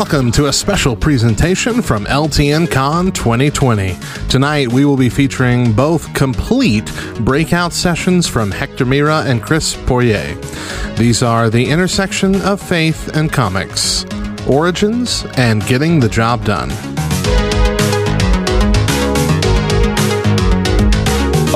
welcome to a special presentation from LTN Con 2020. Tonight we will be featuring both complete breakout sessions from Hector Mira and Chris Poirier. These are the intersection of faith and comics, origins, and getting the job done.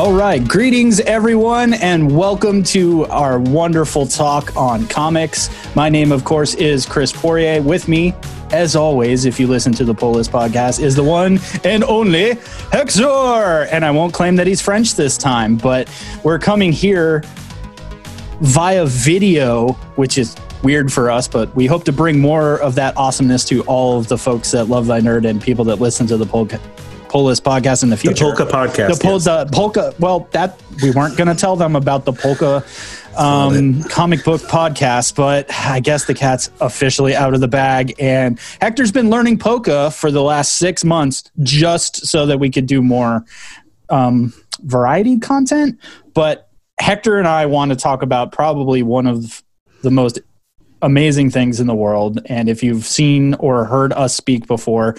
All right, greetings everyone, and welcome to our wonderful talk on comics. My name, of course, is Chris Poirier. With me, as always, if you listen to the Polis podcast, is the one and only Hexor. And I won't claim that he's French this time, but we're coming here via video, which is weird for us, but we hope to bring more of that awesomeness to all of the folks that love thy nerd and people that listen to the Polka podcast in the future. The Polka podcast. The, pol- yes. the Polka. Well, that we weren't going to tell them about the Polka um, comic book podcast, but I guess the cat's officially out of the bag. And Hector's been learning Polka for the last six months just so that we could do more um, variety content. But Hector and I want to talk about probably one of the most amazing things in the world. And if you've seen or heard us speak before,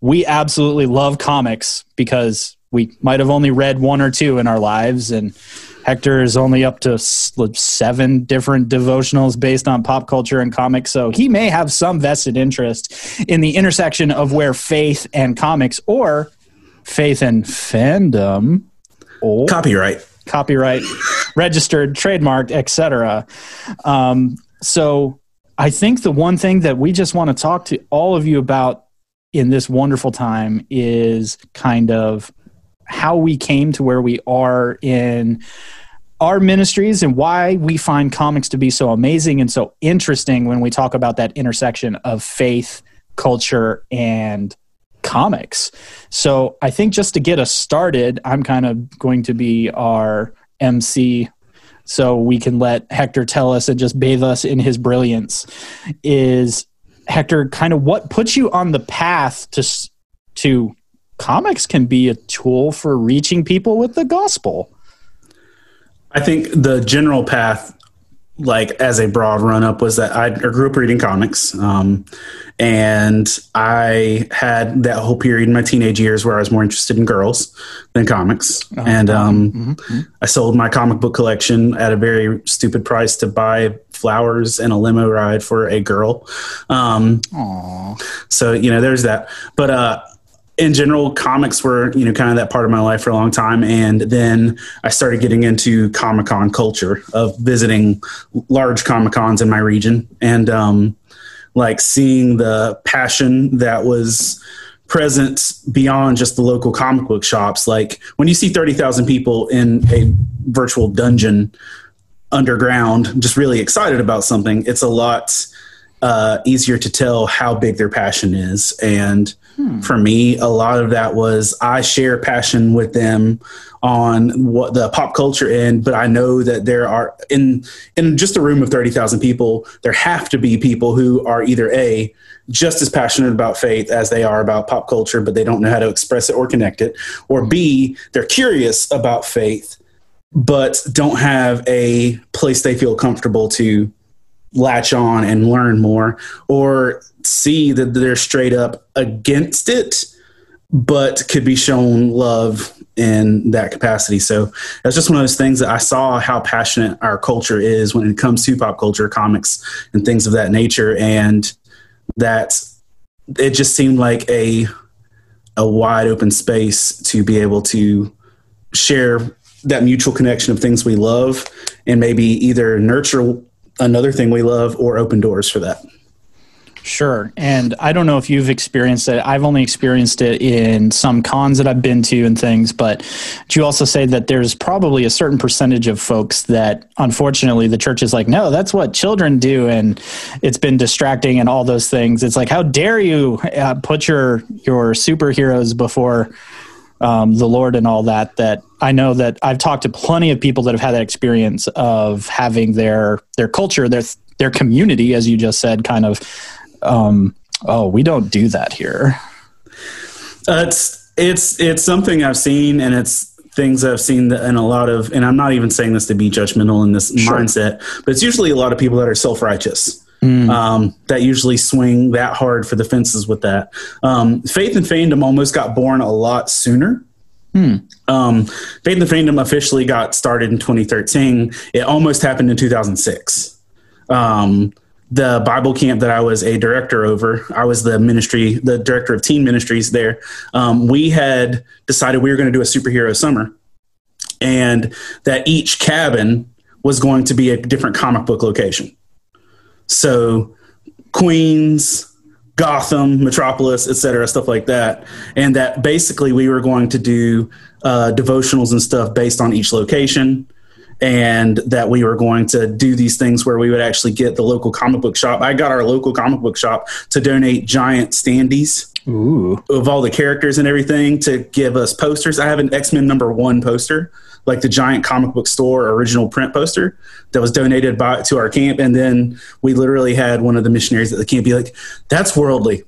we absolutely love comics because we might have only read one or two in our lives and hector is only up to seven different devotionals based on pop culture and comics so he may have some vested interest in the intersection of where faith and comics or faith and fandom or copyright. Copyright registered trademarked etc um, so i think the one thing that we just want to talk to all of you about in this wonderful time is kind of how we came to where we are in our ministries and why we find comics to be so amazing and so interesting when we talk about that intersection of faith, culture, and comics. So I think just to get us started, I'm kind of going to be our MC so we can let Hector tell us and just bathe us in his brilliance is Hector, kind of what puts you on the path to to comics can be a tool for reaching people with the gospel. I think the general path, like as a broad run up, was that I grew up reading comics. Um, and I had that whole period in my teenage years where I was more interested in girls than comics. Uh-huh. And um, mm-hmm. I sold my comic book collection at a very stupid price to buy flowers and a limo ride for a girl. Um, so, you know, there's that. But uh, in general, comics were, you know, kind of that part of my life for a long time. And then I started getting into Comic Con culture of visiting large Comic Cons in my region. And, um, like seeing the passion that was present beyond just the local comic book shops. Like when you see 30,000 people in a virtual dungeon underground, just really excited about something, it's a lot uh, easier to tell how big their passion is. And hmm. for me, a lot of that was I share passion with them on what the pop culture end, but I know that there are in in just a room of thirty thousand people, there have to be people who are either a just as passionate about faith as they are about pop culture, but they don't know how to express it or connect it, or b they're curious about faith, but don't have a place they feel comfortable to latch on and learn more, or see that they're straight up against it but could be shown love in that capacity. So that's just one of those things that I saw how passionate our culture is when it comes to pop culture, comics, and things of that nature, and that it just seemed like a a wide open space to be able to share that mutual connection of things we love and maybe either nurture another thing we love or open doors for that. Sure. And I don't know if you've experienced it. I've only experienced it in some cons that I've been to and things, but do you also say that there's probably a certain percentage of folks that unfortunately the church is like, no, that's what children do. And it's been distracting and all those things. It's like, how dare you uh, put your, your superheroes before um, the Lord and all that, that I know that I've talked to plenty of people that have had that experience of having their, their culture, their, their community, as you just said, kind of um, oh, we don't do that here. Uh, it's it's it's something I've seen, and it's things I've seen in a lot of. And I'm not even saying this to be judgmental in this sure. mindset, but it's usually a lot of people that are self righteous. Um, that usually swing that hard for the fences with that. Um, Faith and Fandom almost got born a lot sooner. Um, Faith and Fandom officially got started in 2013. It almost happened in 2006. Um, the Bible camp that I was a director over, I was the ministry, the director of teen ministries there. Um, we had decided we were going to do a superhero summer and that each cabin was going to be a different comic book location. So Queens, Gotham, Metropolis, et cetera, stuff like that. And that basically we were going to do uh, devotionals and stuff based on each location. And that we were going to do these things where we would actually get the local comic book shop. I got our local comic book shop to donate giant standees Ooh. of all the characters and everything to give us posters. I have an X Men number one poster, like the giant comic book store original print poster that was donated by to our camp. And then we literally had one of the missionaries at the camp be like, "That's worldly."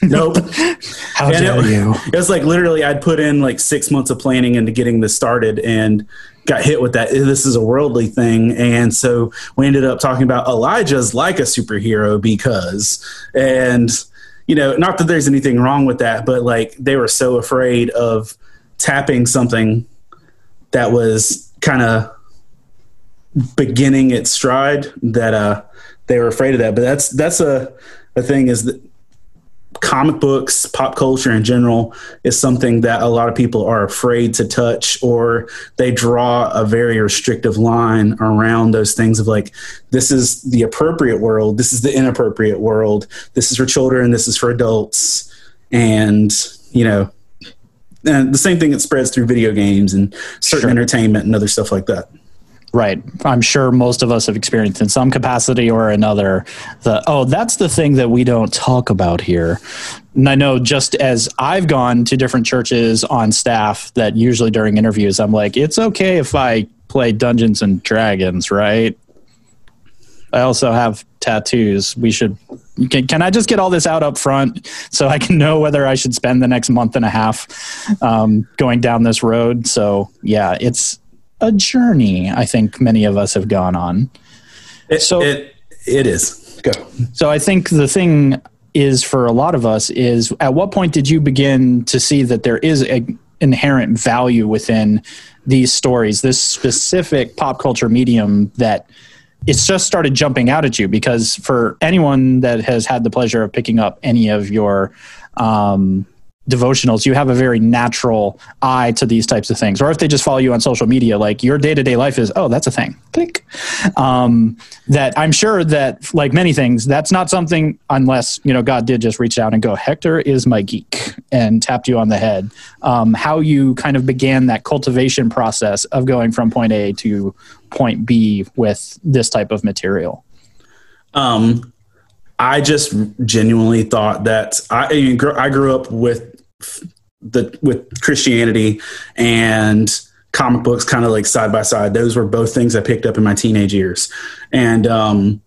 nope. How And dare it, you? it was like literally I'd put in like six months of planning into getting this started and got hit with that. Eh, this is a worldly thing. And so we ended up talking about Elijah's like a superhero because, and, you know, not that there's anything wrong with that, but like they were so afraid of tapping something that was kind of beginning its stride that uh they were afraid of that. But that's that's a a thing is that comic books pop culture in general is something that a lot of people are afraid to touch or they draw a very restrictive line around those things of like this is the appropriate world this is the inappropriate world this is for children this is for adults and you know and the same thing that spreads through video games and certain Sure. entertainment and other stuff like that Right. I'm sure most of us have experienced in some capacity or another the oh, that's the thing that we don't talk about here. And I know just as I've gone to different churches on staff that usually during interviews I'm like, it's okay if I play Dungeons and Dragons, right? I also have tattoos. We should can, can I just get all this out up front so I can know whether I should spend the next month and a half um, going down this road? So yeah, it's a journey. I think many of us have gone on. It, So- it it is. Go. So I think the thing is for a lot of us is at what point did you begin to see that there is a inherent value within these stories, this specific pop culture medium that it's just started jumping out at you because for anyone that has had the pleasure of picking up any of your um, devotionals, you have a very natural eye to these types of things. Or if they just follow you on social media, like your day to day life is, oh, that's a thing. Click. Um, that I'm sure that, like many things, that's not something unless you know God did just reach out and go, Hector is my geek, and tapped you on the head. Um, how you kind of began that cultivation process of going from point A to point B with this type of material. Um, I just genuinely thought that I, I, I grew up with the with Christianity and comic books kind of like side by side. Those were both things I picked up in my teenage years, and um,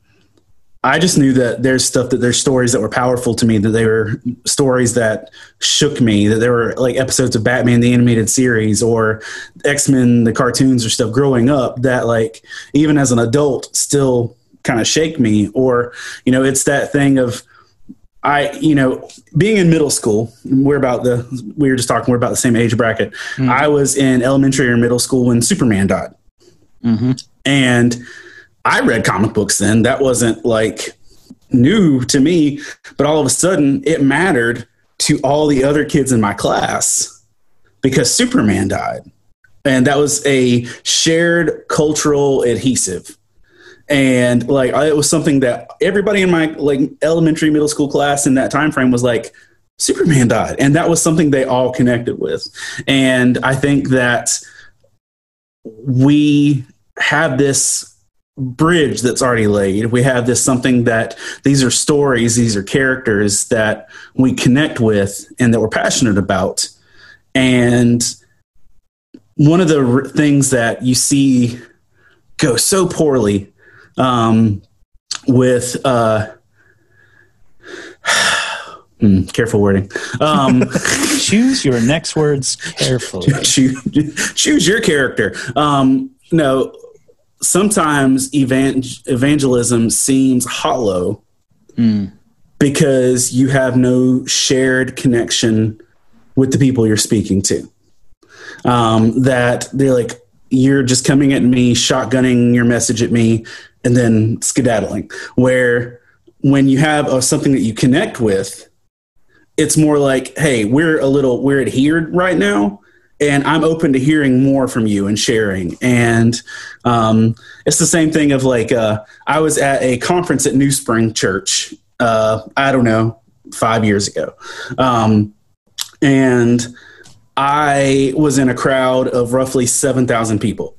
I just knew that there's stuff that there's stories that were powerful to me. That they were stories that shook me. That there were like episodes of Batman the animated series or X Men the cartoons or stuff growing up that like even as an adult still kind of shake me. Or you know, it's that thing of I, you know, being in middle school, we're about the, we were just talking, we're about the same age bracket. Mm-hmm. I was in elementary or middle school when Superman died. Mm-hmm. And I read comic books then. That wasn't like new to me, but all of a sudden it mattered to all the other kids in my class because Superman died. And that was a shared cultural adhesive and like I- it was something that everybody in my like elementary middle school class in that time frame was like superman died. And that was something they all connected with. And i think that we have this bridge that's already laid. We have this something that these are stories these are characters that we connect with and that we're passionate about. And one of the things that you see go so poorly um, with uh, hmm, careful wording. Um, Choose your next words carefully. choose, choose your character. Um, no, sometimes evang- evangelism seems hollow because you have no shared connection with the people you're speaking to. Um, that they're like, you're just coming at me, shotgunning your message at me, and then skedaddling. Where when you have uh, something that you connect with, it's more like, hey, we're a little, we're adhered right now. And I'm open to hearing more from you and sharing. And um, it's the same thing of like, uh, I was at a conference at New Spring Church, uh, I don't know, five years ago. Um, and I was in a crowd of roughly 7,000 people.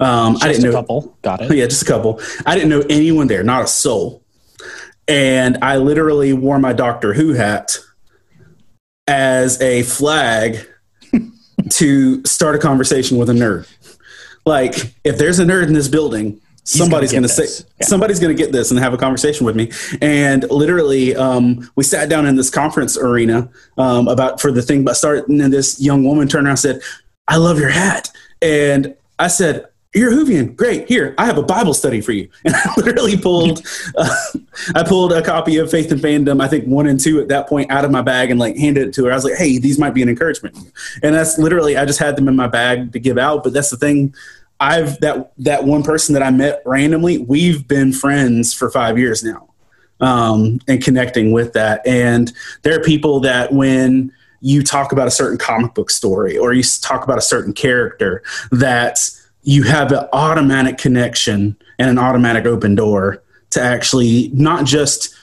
Um, Just I didn't know a couple. Got it. yeah, just a couple. I didn't know anyone there, not a soul. And I literally wore my Doctor Who hat as a flag to start a conversation with a nerd. Like, if there's a nerd in this building, somebody's gonna get say. Yeah. somebody's going to get this and have a conversation with me. And literally, um, we sat down in this conference arena um, about for the thing, but started, and then this young woman turned around and said, "I love your hat," and I said. You're Whovian. Great. Here, I have a Bible study for you. And I literally pulled, uh, I pulled a copy of Faith and Fandom, I think one and two at that point, out of my bag and like handed it to her. I was like, "Hey, these might be an encouragement." And that's literally, I just had them in my bag to give out. But that's the thing. I've that that one person that I met randomly. We've been friends for five years now, um, and connecting with that. And there are people that when you talk about a certain comic book story or you talk about a certain character, that you have an automatic connection and an automatic open door to actually not just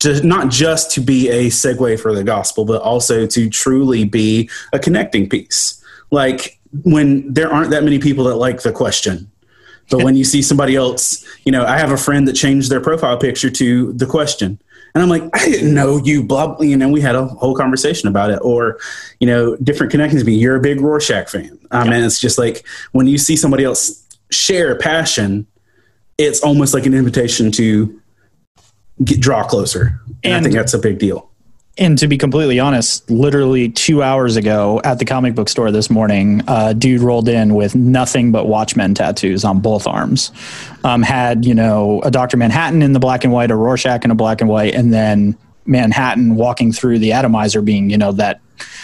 to not just to be a segue for the gospel, but also to truly be a connecting piece. Like when there aren't that many people that like the question, but when you see somebody else, you know, I have a friend that changed their profile picture to the question. And I'm like, I didn't know you, blah, blah, you know, we had a whole conversation about it. Or, you know, different connections. Me, you're a big Rorschach fan. I mean, it's just like when you see somebody else share passion, it's almost like an invitation to get, draw closer. And, I think that's a big deal. And to be completely honest, literally two hours ago at the comic book store this morning, a dude rolled in with nothing but Watchmen tattoos on both arms. Um, had, you know, a Dr. Manhattan in the black and white, a Rorschach in a black and white, and then Manhattan walking through the atomizer being, you know, that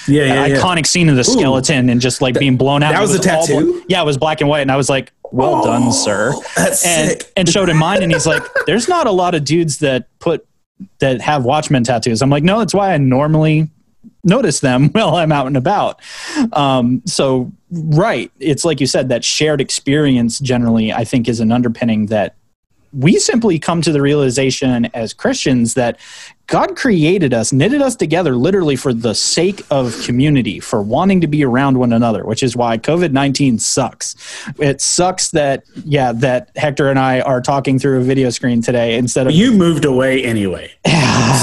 Yeah, that yeah, yeah. iconic scene of the skeleton and just like being blown out. that It was a tattoo? yeah, it was black and white, and I was like, "Well Oh, done, sir." that's and sick. and showed him mine, and he's like, "There's not a lot of dudes that put that have Watchmen tattoos." I'm like, "No, that's why I normally notice them while I'm out and about." Um, so, right, it's like you said that shared experience generally, I think, is an underpinning that we simply come to the realization as Christians that God created us, knitted us together literally for the sake of community, for wanting to be around one another, which is why COVID 19 sucks. It sucks that, yeah, that Hector and I are talking through a video screen today instead of. You moved away anyway.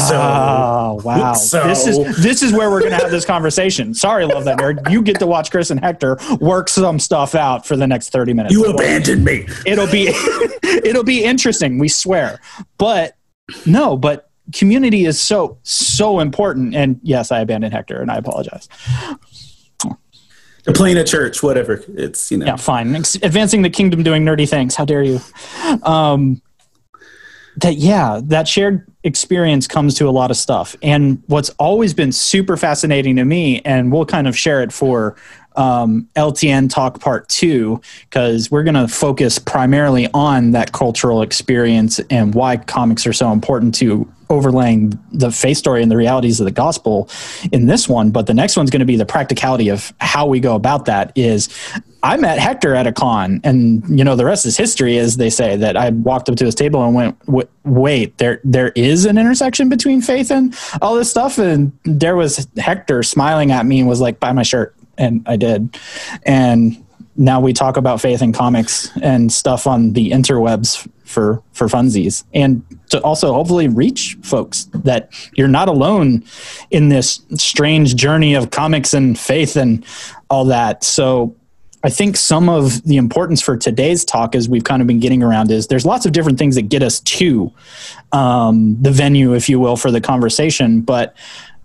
So, Oh wow! So- This is this is where we're going to have this conversation. Sorry, love that nerd. You get to watch Chris and Hector work some stuff out for the next thirty minutes. you abandoned me. it'll be it'll be interesting we swear but no but community is so so important. And yes i abandoned hector and i apologize. To play in a church, whatever. It's, you know. yeah fine. Advancing the kingdom doing nerdy things. How dare you? Um that yeah that shared experience comes to a lot of stuff. And what's always been super fascinating to me and we'll kind of share it for um, ltn talk part two because we're going to focus primarily on that cultural experience and why comics are so important to overlaying the faith story and the realities of the gospel in this one. But the next one's going to be the practicality of how we go about that is i met hector at a con and you know the rest is history as they say that i walked up to his table and went "Wa- wait there there is an intersection between faith and all this stuff? And there was hector smiling at me and was like buy my shirt and i did. And now we talk about faith in comics and stuff on the interwebs for for funsies. And to also hopefully reach folks that you're not alone in this strange journey of comics and faith and all that. So I think some of the importance for today's talk, as we've kind of been getting around, is there's lots of different things that get us to um, the venue, if you will, for the conversation. But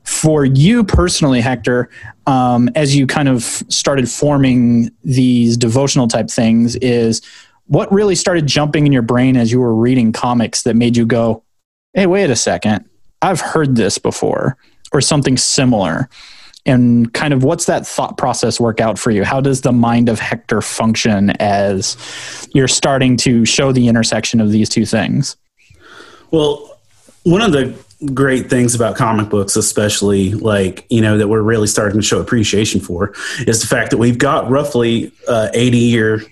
for you personally, Hector, um, as you kind of started forming these devotional type things, is what really started jumping in your brain as you were reading comics that made you go, hey, wait a second, I've heard this before or something similar? And kind of what's that thought process work out for you? How does the mind of Hector function as you're starting to show the intersection of these two things? Well, one of the great things about comic books, especially like, you know, that we're really starting to show appreciation for is the fact that we've got roughly uh, 80 year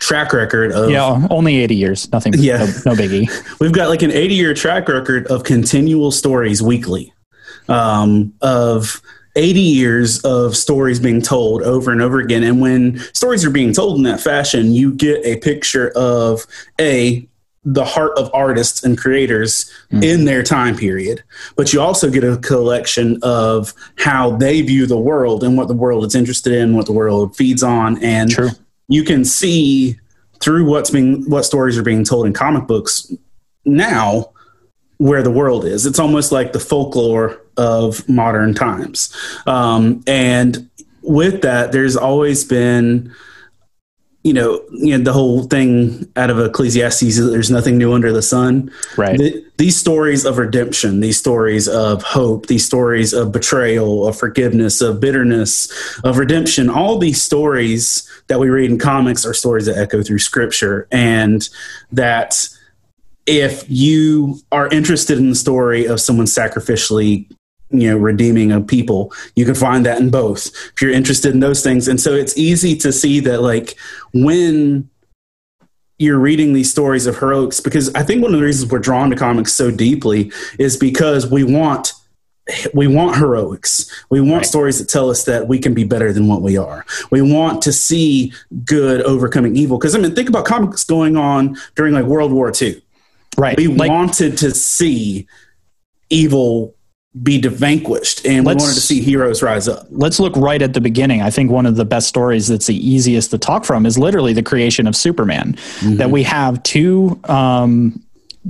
track record of yeah only 80 years. Nothing yeah. No, no biggie. We've got like an 80 year track record of continual stories weekly um, of 80 years of stories being told over and over again. And when stories are being told in that fashion you get a picture of a the heart of artists and creators mm-hmm. in their time period but you also get a collection of how they view the world and what the world is interested in what the world feeds on and True you can see through what's being what stories are being told in comic books now where the world is. It's almost like the folklore of modern times. Um, and with that, there's always been you know, you know the whole thing out of Ecclesiastes there's nothing new under the sun. Right. The, these stories of redemption, these stories of hope, these stories of betrayal, of forgiveness, of bitterness, of redemption, all these stories that we read in comics are stories that echo through scripture and that if you are interested in the story of someone sacrificially you know redeeming of people you can find that in both if you're interested in those things and so it's easy to see that like when you're reading these stories of heroics because i think one of the reasons we're drawn to comics so deeply is because we want we want heroics. We want right. stories that tell us that we can be better than what we are. We want to see good overcoming evil. Because I mean, think about comics going on during like World War II. Right. We like, wanted to see evil be vanquished and we wanted to see heroes rise up. let's look right at the beginning. I think one of the best stories that's the easiest to talk from is literally the creation of superman. Mm-hmm. that we have two um,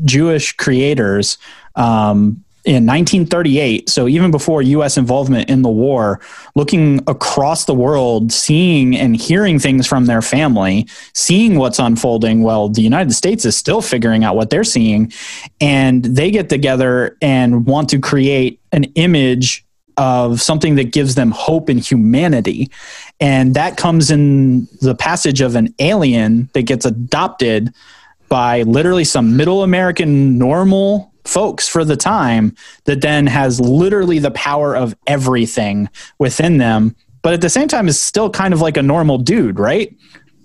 jewish creators um, in 1938, so even before U.S. involvement in the war, looking across the world, seeing and hearing things from their family, seeing what's unfolding. Well, the United States is still figuring out what they're seeing, and they get together and want to create an image of something that gives them hope and humanity. And that comes in the passage of an alien that gets adopted by literally some middle American normal folks for the time that then has literally the power of everything within them but at the same time is still kind of like a normal dude right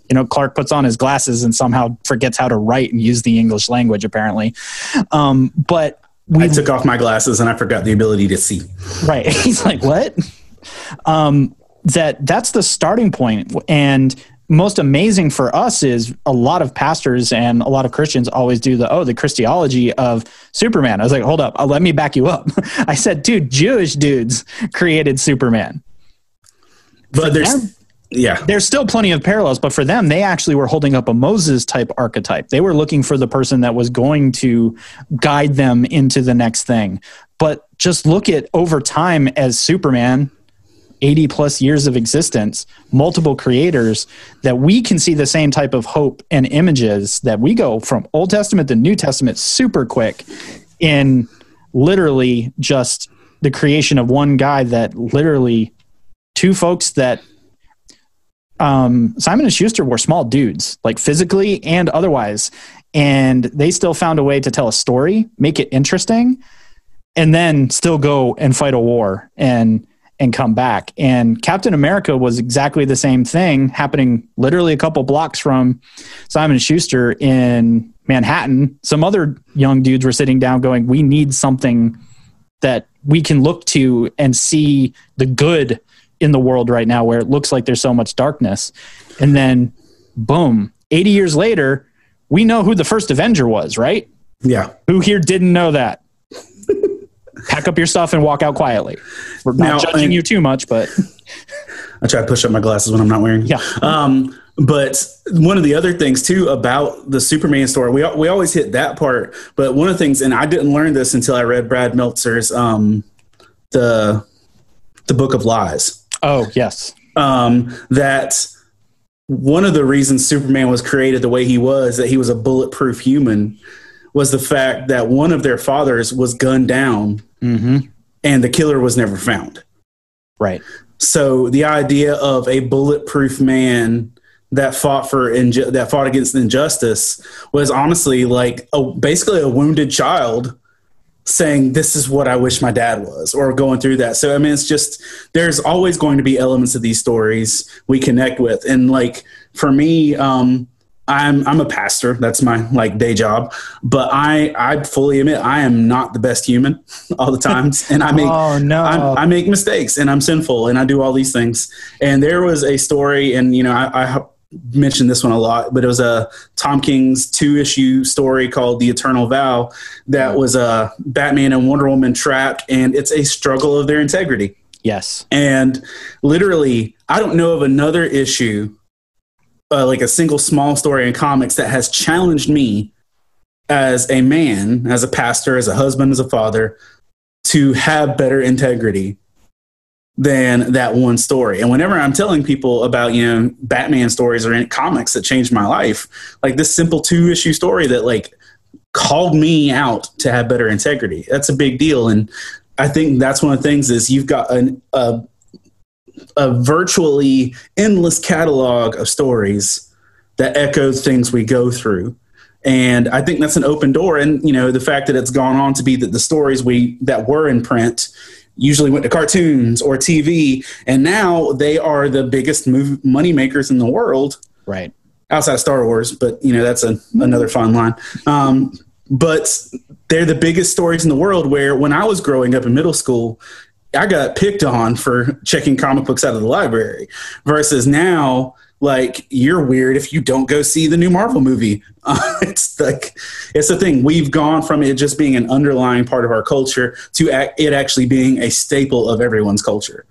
you know clark puts on his glasses and somehow forgets how to write and use the english language apparently um, but we I took off my glasses and I forgot the ability to see. Right. He's like, what? Um, that that's the starting. And most amazing for us is a lot of pastors and a lot of Christians always do the oh the Christology of Superman. I was like, hold up, uh, let me back you up. I said, dude, Jewish dudes created Superman. But for there's them, yeah, there's still plenty of parallels. But for them, they actually were holding up a Moses type archetype. They were looking for the person that was going to guide them into the next thing. But just look at over time as Superman 80 plus years of existence, multiple creators, that we can see the same type of hope and images that we go from Old Testament to New Testament super quick in literally just the creation of one guy that literally two folks that um, Simon and Schuster were small dudes, like physically and otherwise, and they still found a way to tell a story, make it interesting, and then still go and fight a war and and come back. And Captain America was exactly the same thing happening literally a couple blocks from Simon Schuster in Manhattan. Some other young dudes were sitting down going, "We need something that we can look to and see the good in the world right now where it looks like there's so much darkness." And then boom, 80 years later, we know who the first Avenger was, right? Yeah. Who here didn't know that? Pack up your stuff and walk out quietly. We're not now, judging you too much, but I try to push up my glasses when I'm not wearing. Yeah. Um, but one of the other things too about the Superman story, we we always hit that part. But one of the things, and I didn't learn this until I read Brad Meltzer's um, the the Book of Lies. Oh yes. Um, that one of the reasons Superman was created the way he was, that he was a bulletproof human, was the fact that one of their fathers was gunned down Mm-hmm. and the killer was never found. Right. So the idea of a bulletproof man that fought for inju- that fought against injustice was honestly like a, basically a wounded child saying this is what I wish my dad was or going through that. So I mean it's just there's always going to be elements of these stories we connect with and like for me um I'm I'm a pastor. That's my like day job. But I I fully admit I am not the best human all the times, and I make Oh, no. I'm, I make mistakes, and I'm sinful, and I do all these things. And there was a story, and you know I, I mentioned this one a lot, but it was a Tom King's two issue story called The Eternal Vow that mm-hmm. was a Batman and Wonder Woman trapped, and it's a struggle of their integrity. Yes. And literally, I don't know of another issue, uh, like a single small story in comics, that has challenged me as a man, as a pastor, as a husband, as a father, to have better integrity than that one story. And whenever I'm telling people about, you know, Batman stories or in comics that changed my life, like this simple two issue story that like called me out to have better integrity, that's a big deal. And I think that's one of the things is you've got an, a a virtually endless catalog of stories that echoes things we go through. And I think that's an open door. And you know, the fact that it's gone on to be that the stories we that were in print usually went to cartoons or TV, and now they are the biggest move, money makers in the world Right. outside of Star Wars, but you know that's a, another fun line. Um, but they're the biggest stories in the world. Where when I was growing up in middle school, I got picked on for checking comic books out of the library. Versus now, like you're weird if you don't go see the new Marvel movie. Uh, it's like it's the thing. We've gone from it just being an underlying part of our culture to it actually being a staple of everyone's culture.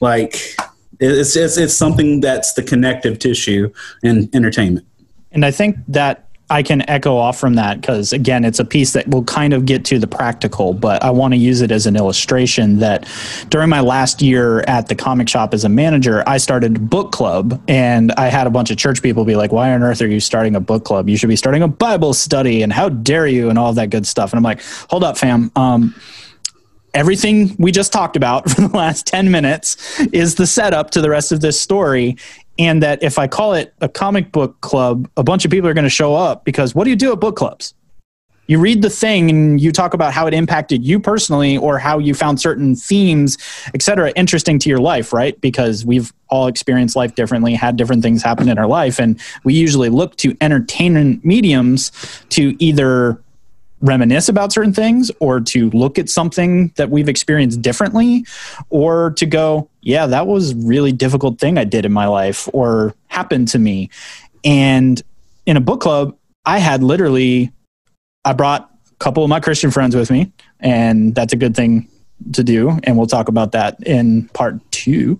Like it's it's it's something that's the connective tissue in entertainment. And I think that I can echo off from that because, again, it's a piece that will kind of get to the practical, but I want to use it as an illustration that during my last year at the comic shop as a manager, I started book club and I had a bunch of church people be like, Why on earth are you starting a book club? You should be starting a Bible study and how dare you and all that good stuff. And I'm like, Hold up, fam. Um, everything we just talked about for the last 10 minutes is the setup to the rest of this story and that if i call it a comic book club a bunch of people are going to show up because what do you do at book clubs? You read the thing and you talk about how it impacted you personally or how you found certain themes et cetera interesting to your life right? Because we've all experienced life differently had different things happen in our life and we usually look to entertainment mediums to either reminisce about certain things or to look at something that we've experienced differently or to go yeah that was really difficult thing i did in my life or happened to me. And in a book club i had literally i brought a couple of my christian friends with me and that's a good thing to do and we'll talk about that in part two.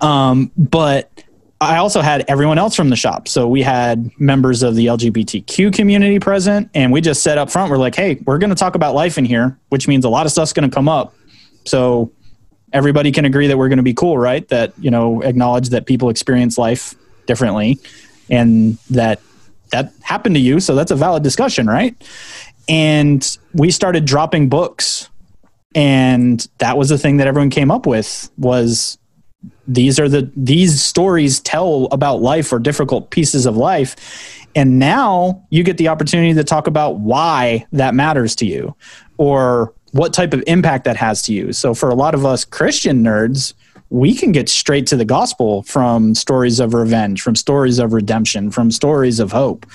Um, but I also had everyone else from the shop. So we had members of the LGBTQ community present, and we just said up front, we're like, hey, we're going to talk about life in here, which means a lot of stuff's going to come up. So everybody can agree that we're going to be cool, right? That, you know, acknowledge that people experience life differently and that that happened to you. So that's a valid discussion, right? And we started dropping books. And that was the thing that everyone came up with was these are the these stories tell about life or difficult pieces of life. And now you get the opportunity to talk about why that matters to you or what type of impact that has to you. So for a lot of us christian nerds we can get straight to the gospel from stories of revenge from stories of redemption from stories of hope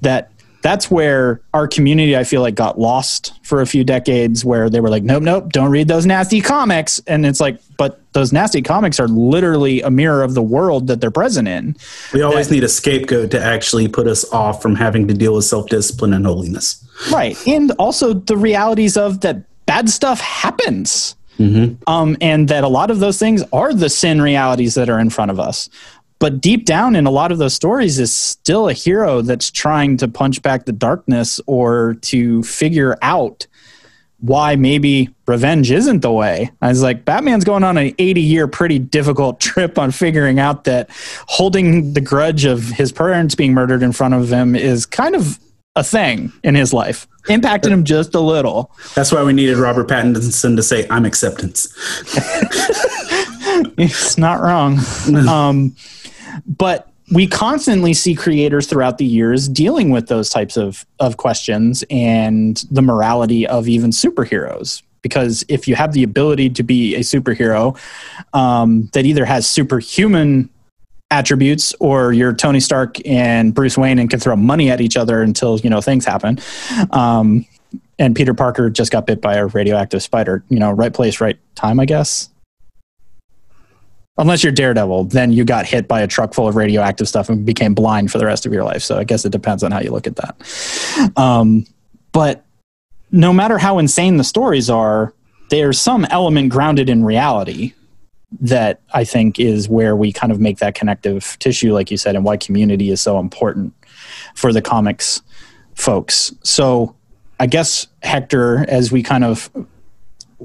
that that's where our community i feel like got lost for a few decades where they were like nope nope don't read those nasty comics. And it's like but those nasty comics are literally a mirror of the world that they're present in. We always need a scapegoat to actually put us off from having to deal with self discipline and holiness. right. And also the realities of that bad stuff happens. Um, and that a lot of those things are the sin realities that are in front of us but deep down in a lot of those stories is still a hero that's trying to punch back the darkness or to figure out why maybe revenge isn't the way. I was like, Batman's going on an 80 year, pretty difficult trip on figuring out that holding the grudge of his parents being murdered in front of him is kind of a thing in his life. Impacted him just a little. That's why we needed Robert Pattinson to say, I'm acceptance. it's not wrong. Um, but we constantly see creators throughout the years dealing with those types of, of questions and the morality of even superheroes. Because if you have the ability to be a superhero um, that either has superhuman attributes or you're Tony Stark and Bruce Wayne and can throw money at each other until, you know, things happen. Um, and Peter Parker just got bit by a radioactive spider, you know, right place, right time, I guess unless you're Daredevil, then you got hit by a truck full of radioactive stuff and became blind for the rest of your life. So I guess it depends on how you look at that. Um, but no matter how insane the stories are, there's some element grounded in reality that I think is where we kind of make that connective tissue, like you said, and why community is so important for the comics folks. So I guess Hector, as we kind of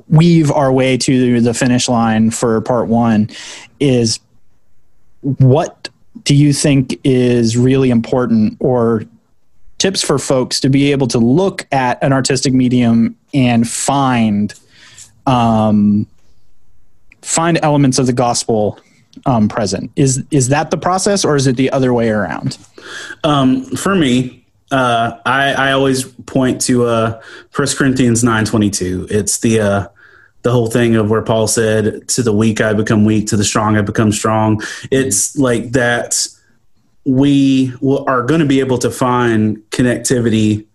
weave our way to the finish line for part one is what do you think is really important or tips for folks to be able to look at an artistic medium and find um, find elements of the gospel um, present? Is is that the process or is it the other way around? Um, for me uh, I, I always point to uh, 1 Corinthians nine twenty two. It's the uh, the whole thing of where Paul said, "To the weak I become weak, to the strong I become strong." It's like that. We are going to be able to find connectivity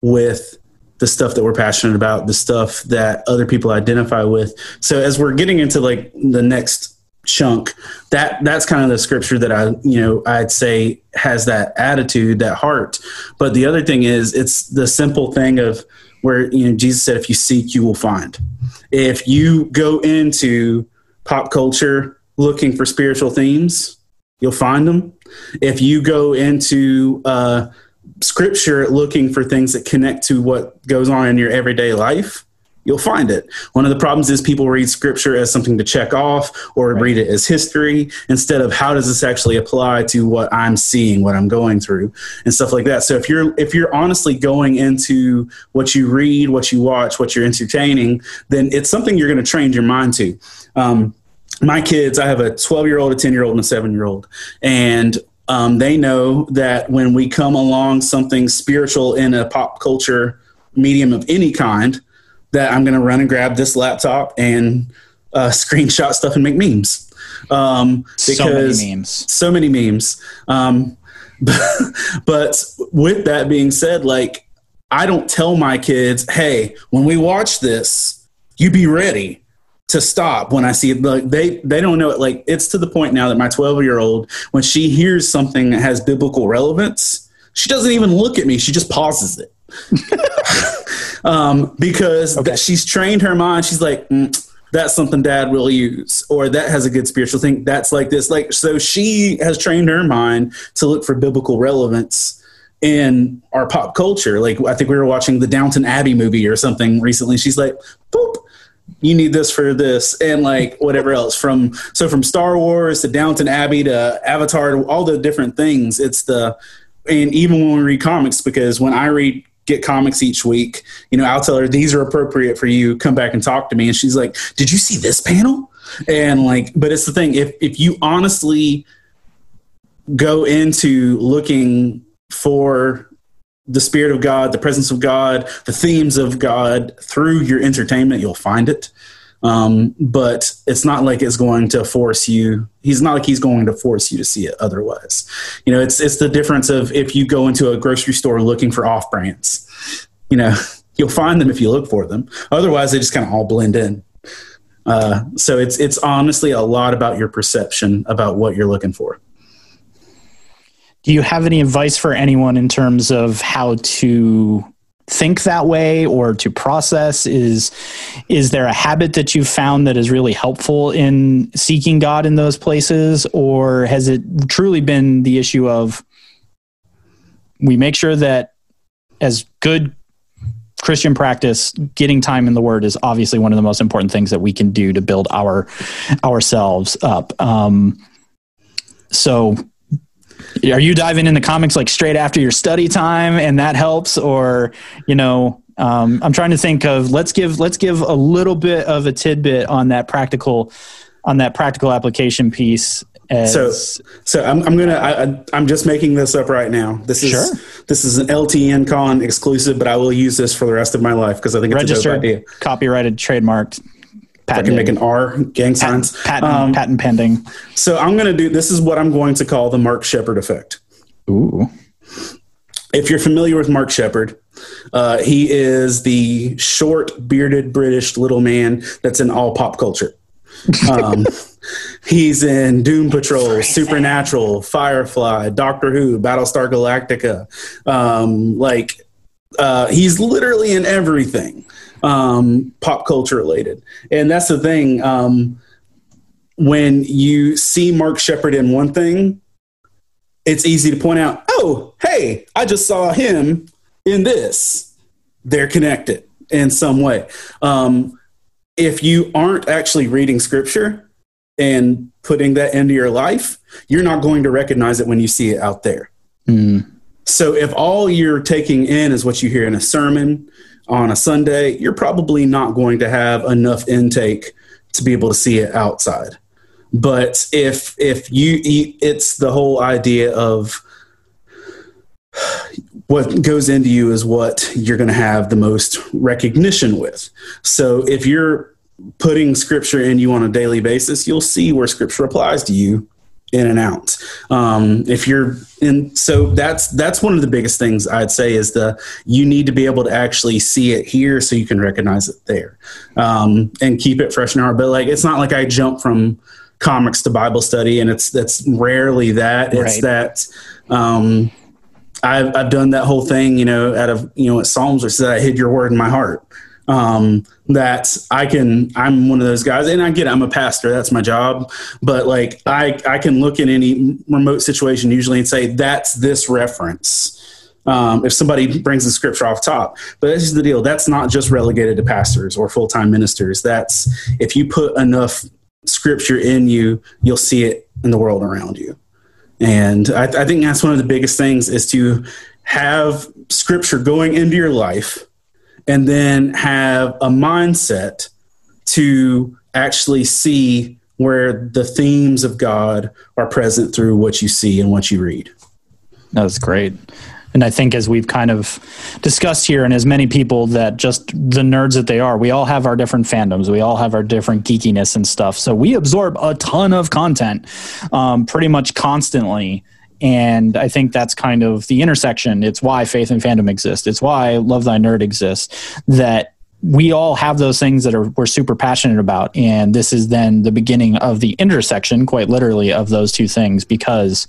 with the stuff that we're passionate about, the stuff that other people identify with. So as we're getting into like the next chunk that that's kind of the scripture that i you know i'd say has that attitude that heart. But the other thing is it's the simple thing of where you know jesus said if you seek you will find. If you go into pop culture looking for spiritual themes you'll find them. If you go into uh, scripture looking for things that connect to what goes on in your everyday life you'll find it. One of the problems is people read scripture as something to check off or right. read it as history instead of how does this actually apply to what I'm seeing, what I'm going through and stuff like that. So if you're if you're honestly going into what you read, what you watch, what you're entertaining, then it's something you're going to train your mind to. Um, my kids, I have a 12 year old, a 10 year old, and a seven year old. And um, they know that when we come along something spiritual in a pop culture medium of any kind, that I'm going to run and grab this laptop and uh, screenshot stuff and make memes. Um, because so many memes. So many memes. Um, but with that being said, like I don't tell my kids, "Hey, when we watch this, you be ready to stop." When I see it, like they they don't know it. Like it's to the point now that my 12 year old, when she hears something that has biblical relevance, she doesn't even look at me. She just pauses it. um, because okay. she's trained her mind. She's like, mm, that's something dad will use, or that has a good spiritual thing. That's like this. Like, so she has trained her mind to look for biblical relevance in our pop culture. Like, I think we were watching the Downton Abbey movie or something recently. She's like, boop, you need this for this and like whatever else from so from star wars to downton abbey to avatar to all the different things it's the and even when we read comics because when i read get comics each week. You know, I'll tell her these are appropriate for you. Come back and talk to me. And she's like, "Did you see this panel?" And like, but it's the thing if if you honestly go into looking for the spirit of God, the presence of God, the themes of God through your entertainment, you'll find it. Um, but it's not like it's going to force you. He's not like he's going to force you to see it otherwise. You know, it's it's the difference of if you go into a grocery store looking for off brands. You know, you'll find them if you look for them. Otherwise, they just kind of all blend in. Uh, so it's it's honestly a lot about your perception about what you're looking for. Do you have any advice for anyone in terms of how to think that way or to process is is there a habit that you've found that is really helpful in seeking god in those places or has it truly been the issue of we make sure that as good Christian practice, getting time in the Word is obviously one of the most important things that we can do to build our ourselves up. Um, so, are you diving into comics like straight after your study time, and that helps, or you know? Um, I'm trying to think of let's give let's give a little bit of a tidbit on that practical on that practical application piece as, so, so I'm, I'm gonna I, am just making this up right now. This is sure. this is an LTN con exclusive, but I will use this for the rest of my life because I think it's Registered, a dope idea. Copyrighted, trademarked. I can make an R gang signs. Patent, um, patent pending. So I'm gonna do this is what I'm going to call the Mark Sheppard effect. Ooh. If you're familiar with Mark Sheppard, uh, he is the short, bearded British little man that's in all pop culture. Um, He's in Doom Patrol, Supernatural, Firefly, Doctor Who, Battlestar Galactica. Um, like, uh, he's literally in everything um, pop culture related. And that's the thing. Um, when you see Mark Sheppard in one thing, it's easy to point out, oh, hey, I just saw him in this. They're connected in some way. Um, if you aren't actually reading scripture, and putting that into your life, you're not going to recognize it when you see it out there. Mm. So if all you're taking in is what you hear in a sermon on a Sunday, you're probably not going to have enough intake to be able to see it outside. But if if you it's the whole idea of what goes into you is what you're going to have the most recognition with. So if you're putting scripture in you on a daily basis, you'll see where scripture applies to you in and out. Um, if you're in, so that's that's one of the biggest things I'd say is the you need to be able to actually see it here so you can recognize it there, um, and keep it fresh in our. But like, it's not like I jump from comics to Bible study, and it's that's rarely that. It's right. that. Um, I've, I've done that whole thing, you know, out of, you know, at Psalms, which said, I hid your word in my heart um, that I can, I'm one of those guys and I get, it, I'm a pastor, that's my job. But like, I, I can look in any remote situation usually and say, that's this reference. Um, if somebody brings the scripture off top, but this is the deal. That's not just relegated to pastors or full-time ministers. That's if you put enough scripture in you, you'll see it in the world around you. And I, I think that's one of the biggest things is to have scripture going into your life and then have a mindset to actually see where the themes of God are present through what you see and what you read. That's great. And I think as we've kind of discussed here, and as many people that just the nerds that they are, we all have our different fandoms. We all have our different geekiness and stuff. So we absorb a ton of content um, pretty much constantly. And I think that's kind of the intersection. It's why faith and fandom exist. It's why Love Thy Nerd exists. That we all have those things that are we're super passionate about and this is then the beginning of the intersection quite literally of those two things because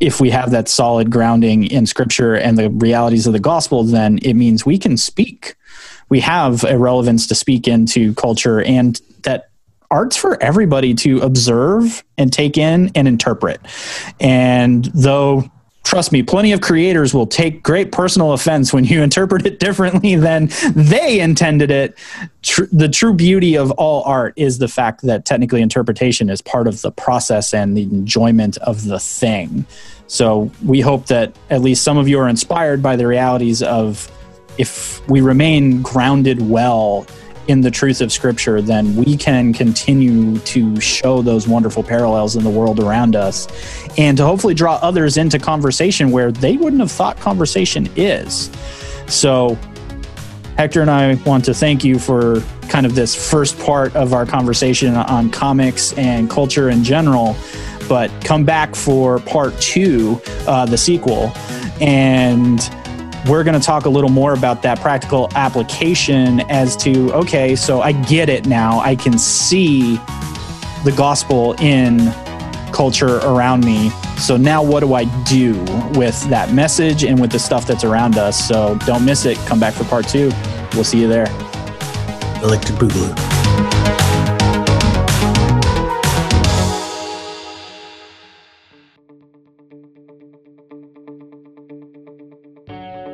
if we have that solid grounding in scripture and the realities of the gospel then it means we can speak we have a relevance to speak into culture and that art's for everybody to observe and take in and interpret. And though trust me, plenty of creators will take great personal offense when you interpret it differently than they intended it. Tr- the true beauty of all art is the fact that technically interpretation is part of the process and the enjoyment of the thing. So we hope that at least some of you are inspired by the realities of if we remain grounded well in the truth of Scripture, then we can continue to show those wonderful parallels in the world around us and to hopefully draw others into conversation where they wouldn't have thought conversation is. So, Hector and I want to thank you for kind of this first part of our conversation on comics and culture in general. But come back for part two, uh, the sequel. And we're going to talk a little more about that practical application as to okay, so I get it now. I can see the gospel in culture around me. So now what do I do with that message and with the stuff that's around us? So don't miss it. Come back for part two. We'll see you there. Electric Boogaloo.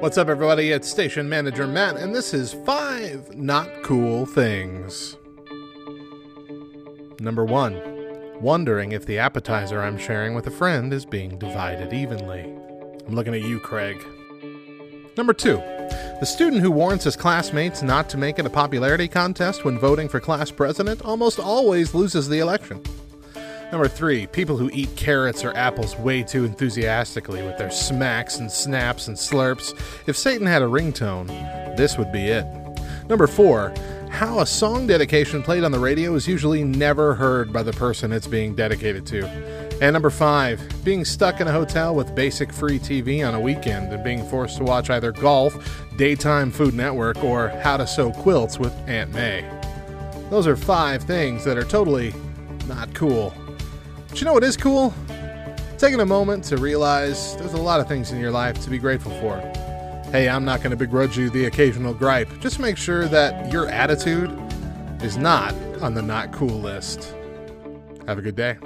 What's up, everybody? It's Station Manager Matt, and this is Five Not Cool Things. Number one, wondering if the appetizer I'm sharing with a friend is being divided evenly. I'm looking at you, Craig. Number two, the student who warns his classmates not to make it a popularity contest when voting for class president almost always loses the election. Number three, people who eat carrots or apples way too enthusiastically with their smacks and snaps and slurps. If Satan had a ringtone, this would be it. Number four, how a song dedication played on the radio is usually never heard by the person it's being dedicated to. And number five, being stuck in a hotel with basic free TV on a weekend and being forced to watch either golf, daytime Food Network, or how to sew quilts with Aunt May. Those are five things that are totally not cool. But you know what is cool? Taking a moment to realize there's a lot of things in your life to be grateful for. Hey, I'm not going to begrudge you the occasional gripe. Just make sure that your attitude is not on the not cool list. Have a good day.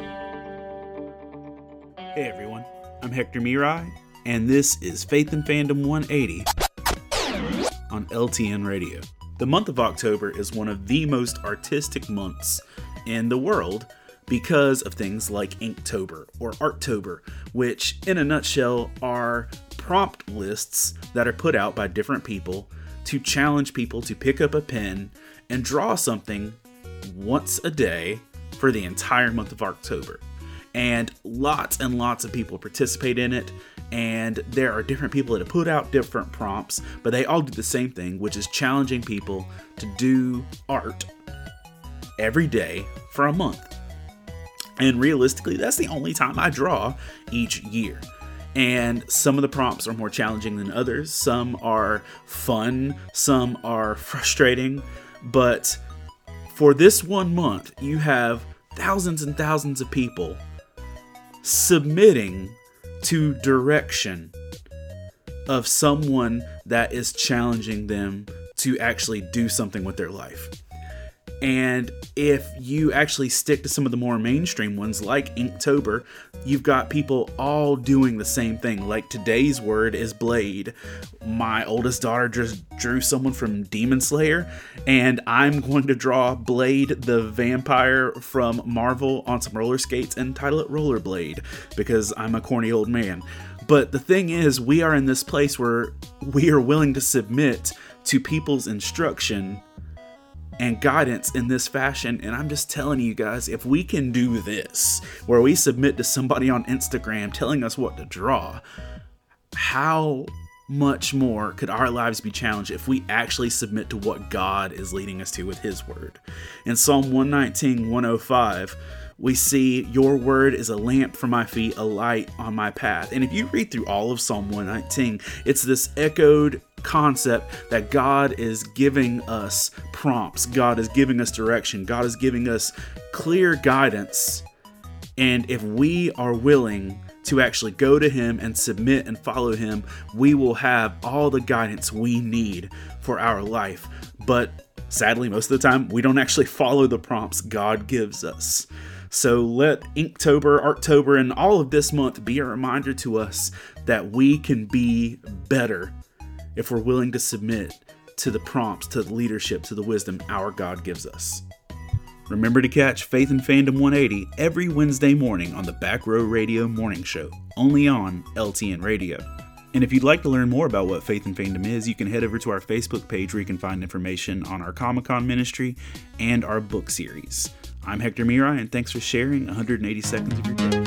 Hey everyone, I'm Hector Miray, and this is Faith and Fandom 180 on LTN Radio. The month of October is one of the most artistic months in the world because of things like Inktober or Arttober, which, in a nutshell, are prompt lists that are put out by different people to challenge people to pick up a pen and draw something once a day for the entire month of October. And lots and lots of people participate in it and there are different people that put out different prompts but they all do the same thing which is challenging people to do art every day for a month and realistically that's the only time i draw each year. And some of the prompts are more challenging than others. Some are fun some are frustrating. But for this one month you have thousands and thousands of people submitting to direction of someone that is challenging them to actually do something with their life. And if you actually stick to some of the more mainstream ones like Inktober, you've got people all doing the same thing. Like today's word is blade. My oldest daughter just drew someone from Demon Slayer, and I'm going to draw Blade the vampire from Marvel on some roller skates and title it Rollerblade because I'm a corny old man. But the thing is, we are in this place where we are willing to submit to people's instruction and guidance in this fashion. And I'm just telling you guys, if we can do this, where we submit to somebody on Instagram telling us what to draw, how much more could our lives be challenged if we actually submit to what God is leading us to with His Word? In Psalm 119, 105, we see your word is a lamp for my feet, a light on my path. And if you read through all of Psalm 119, it's this echoed concept that God is giving us prompts, God is giving us direction, God is giving us clear guidance. And if we are willing to actually go to Him and submit and follow Him, we will have all the guidance we need for our life. But sadly, most of the time, we don't actually follow the prompts God gives us. So let Inktober, Arttober, and all of this month be a reminder to us that we can be better if we're willing to submit to the prompts, to the leadership, to the wisdom our God gives us. Remember to catch Faith and Fandom 180 every Wednesday morning on the Back Row Radio Morning Show, only on LTN Radio. And if you'd like to learn more about what Faith and Fandom is, you can head over to our Facebook page where you can find information on our Comic Con ministry and our book series. I'm Hector Miray, and thanks for sharing 180 seconds of your day.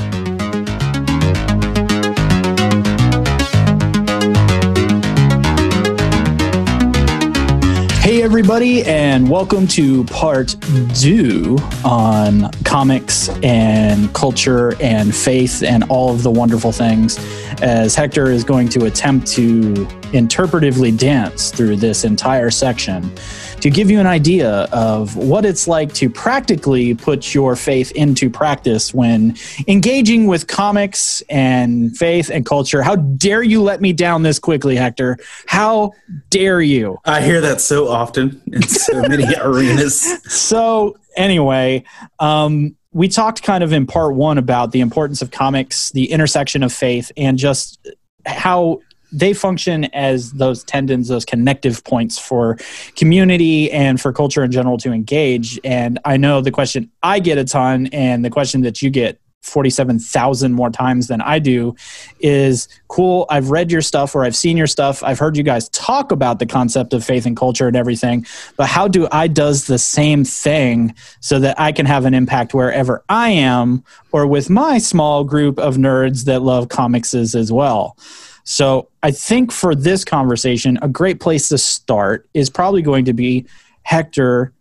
Hey, everybody, and welcome to part two on comics and culture and faith and all of the wonderful things. As Hector is going to attempt to interpretively dance through this entire section to give you an idea of what it's like to practically put your faith into practice when engaging with comics and faith and culture. How dare you let me down this quickly, Hector? How dare you? I hear that so often in so many arenas. So, anyway, um, we talked kind of in part one about the importance of comics, the intersection of faith, and just how they function as those tendons, those connective points for community and for culture in general to engage. And I know the question I get a ton, and the question that you get 47,000 more times than I do is cool. I've read your stuff or I've seen your stuff. I've heard you guys talk about the concept of faith and culture and everything, but how do I does the same thing so that I can have an impact wherever I am or with my small group of nerds that love comics as well? So I think for this conversation, a great place to start is probably going to be Hector.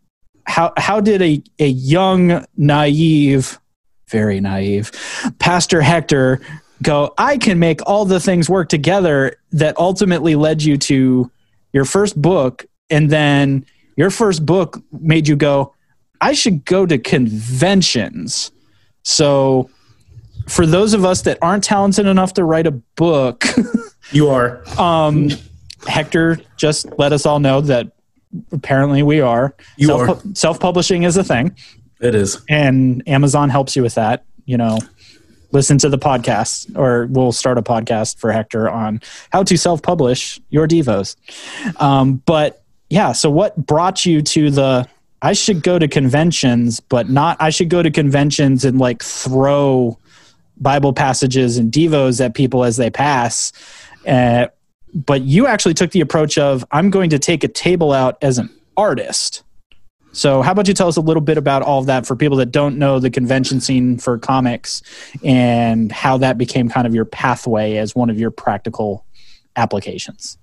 How, how did a, a young, naive very naive. Pastor Hector go, I can make all the things work together that ultimately led you to your first book. And then your first book made you go, I should go to conventions. So, for those of us that aren't talented enough to write a book, you are. Um, Hector just let us all know that apparently we are. You Self- are. Self-publishing is a thing. It is. And Amazon helps you with that. You know, listen to the podcast, or we'll start a podcast for Hector on how to self publish your Devos. Um, but yeah, so what brought you to the I should go to conventions, but not I should go to conventions and like throw Bible passages and devos at people as they pass. Uh, but you actually took the approach of I'm going to take a table out as an artist. So, how about you tell us a little bit about all of that for people that don't know the convention scene for comics and how that became kind of your pathway as one of your practical applications?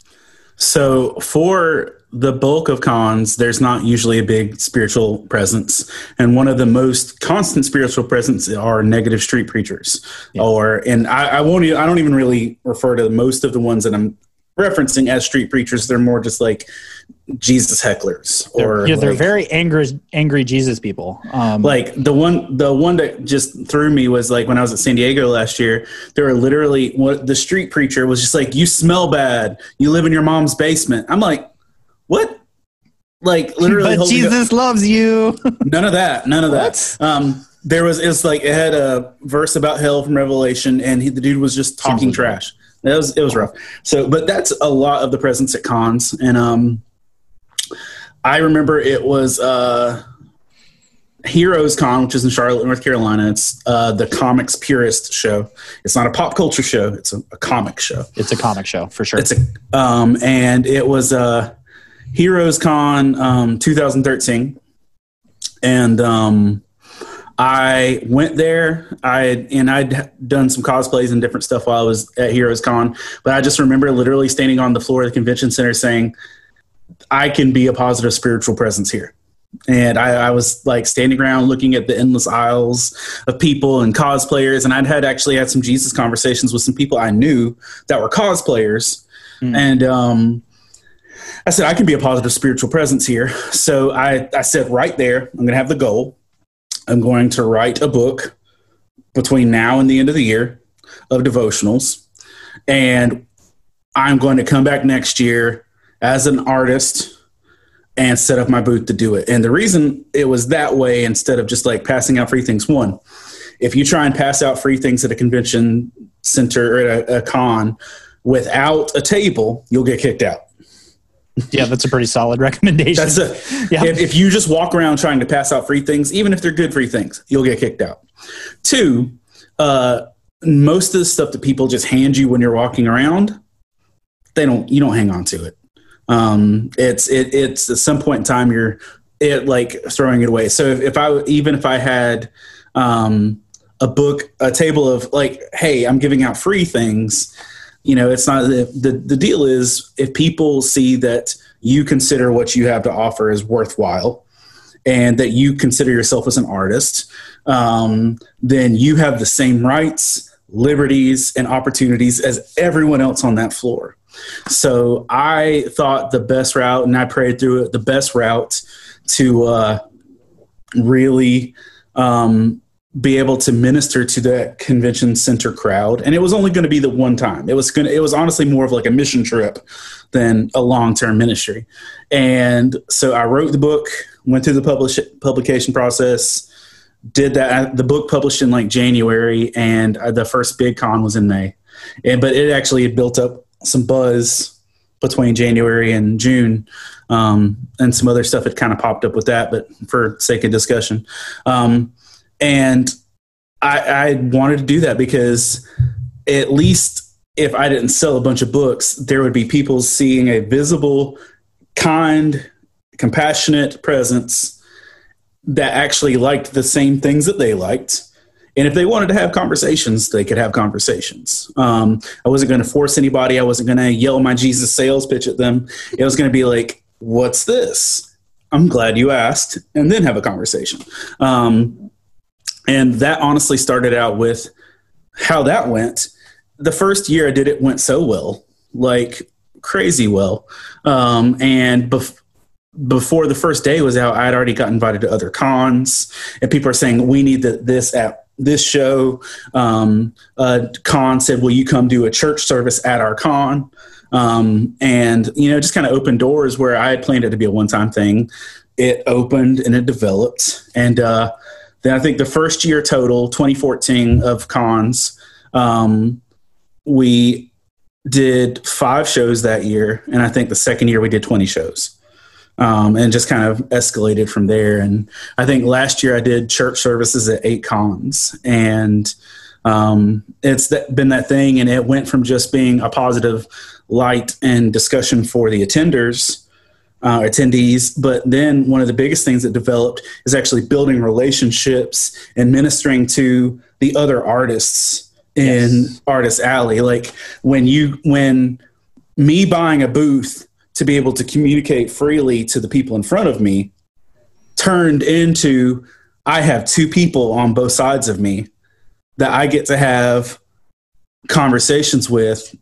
So, for the bulk of cons, there's not usually a big spiritual presence. And one of the most constant spiritual presence are negative street preachers. Yeah. Or, and I, I won't, I don't even really refer to most of the ones that I'm referencing as street preachers. They're more just like Jesus hecklers, or they're, yeah, they're like, very angry, angry Jesus people. Um, like the one, the one that just threw me was like when I was at San Diego last year. There were literally what the street preacher was just like, "You smell bad. You live in your mom's basement." I'm like, what? Like literally, but Jesus up. loves you. none of that. None of that. Um, there was it's like it had a verse about hell from Revelation, and he, the dude was just talking trash. It was it was rough. So, but that's a lot of the presence at cons, and um, I remember it was uh, Heroes Con, which is in Charlotte, North Carolina. It's uh, the comics purist show. It's not a pop culture show; it's a, a comic show. It's a comic show for sure. It's a um, and it was uh, Heroes Con um, 2013, and um, I went there. I and I'd done some cosplays and different stuff while I was at Heroes Con, but I just remember literally standing on the floor of the convention center saying, "I can be a positive spiritual presence here." And I, I was like standing around looking at the endless aisles of people and cosplayers, and I'd had actually had some Jesus conversations with some people I knew that were cosplayers, mm. and um, I said I can be a positive spiritual presence here. So I, I said right there, I'm going to have the goal I'm going to write a book between now and the end of the year of devotionals. And I'm going to come back next year as an artist and set up my booth to do it. And the reason it was that way instead of just like passing out free things, one, if you try and pass out free things at a convention center or at a, a con without a table, you'll get kicked out yeah, that's a pretty solid recommendation. That's a, yeah. If, if, you just walk around trying to pass out free things, even if they're good free things, you'll get kicked out. Two, uh, most of the stuff that people just hand you when you're walking around, they don't. You don't hang on to it. Um, it's it, it's at some point in time you're it like throwing it away. So if, if I even if I had um, a book, a table of like, hey, I'm giving out free things you know it's not the, the, the deal is if people see that you consider what you have to offer is worthwhile and that you consider yourself as an artist um, then you have the same rights liberties and opportunities as everyone else on that floor so i thought the best route and i prayed through it the best route to uh, really um, be able to minister to that convention center crowd. And it was only going to be the one time. It was going it was honestly more of like a mission trip than a long-term ministry. And so i wrote the book went through the publish, publication process did that the book published in like january and uh, the first big con was in may. And but it actually had built up some buzz between January and June, um, and some other stuff had kind of popped up with that, but for sake of discussion, um, and I, I wanted to do that because at least if I didn't sell a bunch of books, there would be people seeing a visible, kind, compassionate presence that actually liked the same things that they liked. And if they wanted to have conversations, they could have conversations. Um, I wasn't going to force anybody. I wasn't going to yell my Jesus sales pitch at them. It was going to be like, what's this? I'm glad you asked, and then have a conversation. Um, and that honestly started out with how that went the first year I did it went so well, like crazy well. Um, and bef- before the first day was out, I'd already got invited to other cons, and people are saying we need the, this at this show. Um, uh, con said, "Will you come do a church service at our con?" Um, and you know, just kind of opened doors where I had planned it to be a one-time thing. It opened and it developed, and uh, then I think the first year total, 2014 of cons. Um, we did five shows that year, and I think the second year we did 20 shows. Um, and just kind of escalated from there. And I think last year I did church services at eight cons, and um, it's that, been that thing. And it went from just being a positive light and discussion for the attenders, uh, attendees, but then one of the biggest things that developed is actually building relationships and ministering to the other artists in yes. Artist Alley. Like when you when me buying a booth to be able to communicate freely to the people in front of me turned into I have two people on both sides of me that I get to have conversations with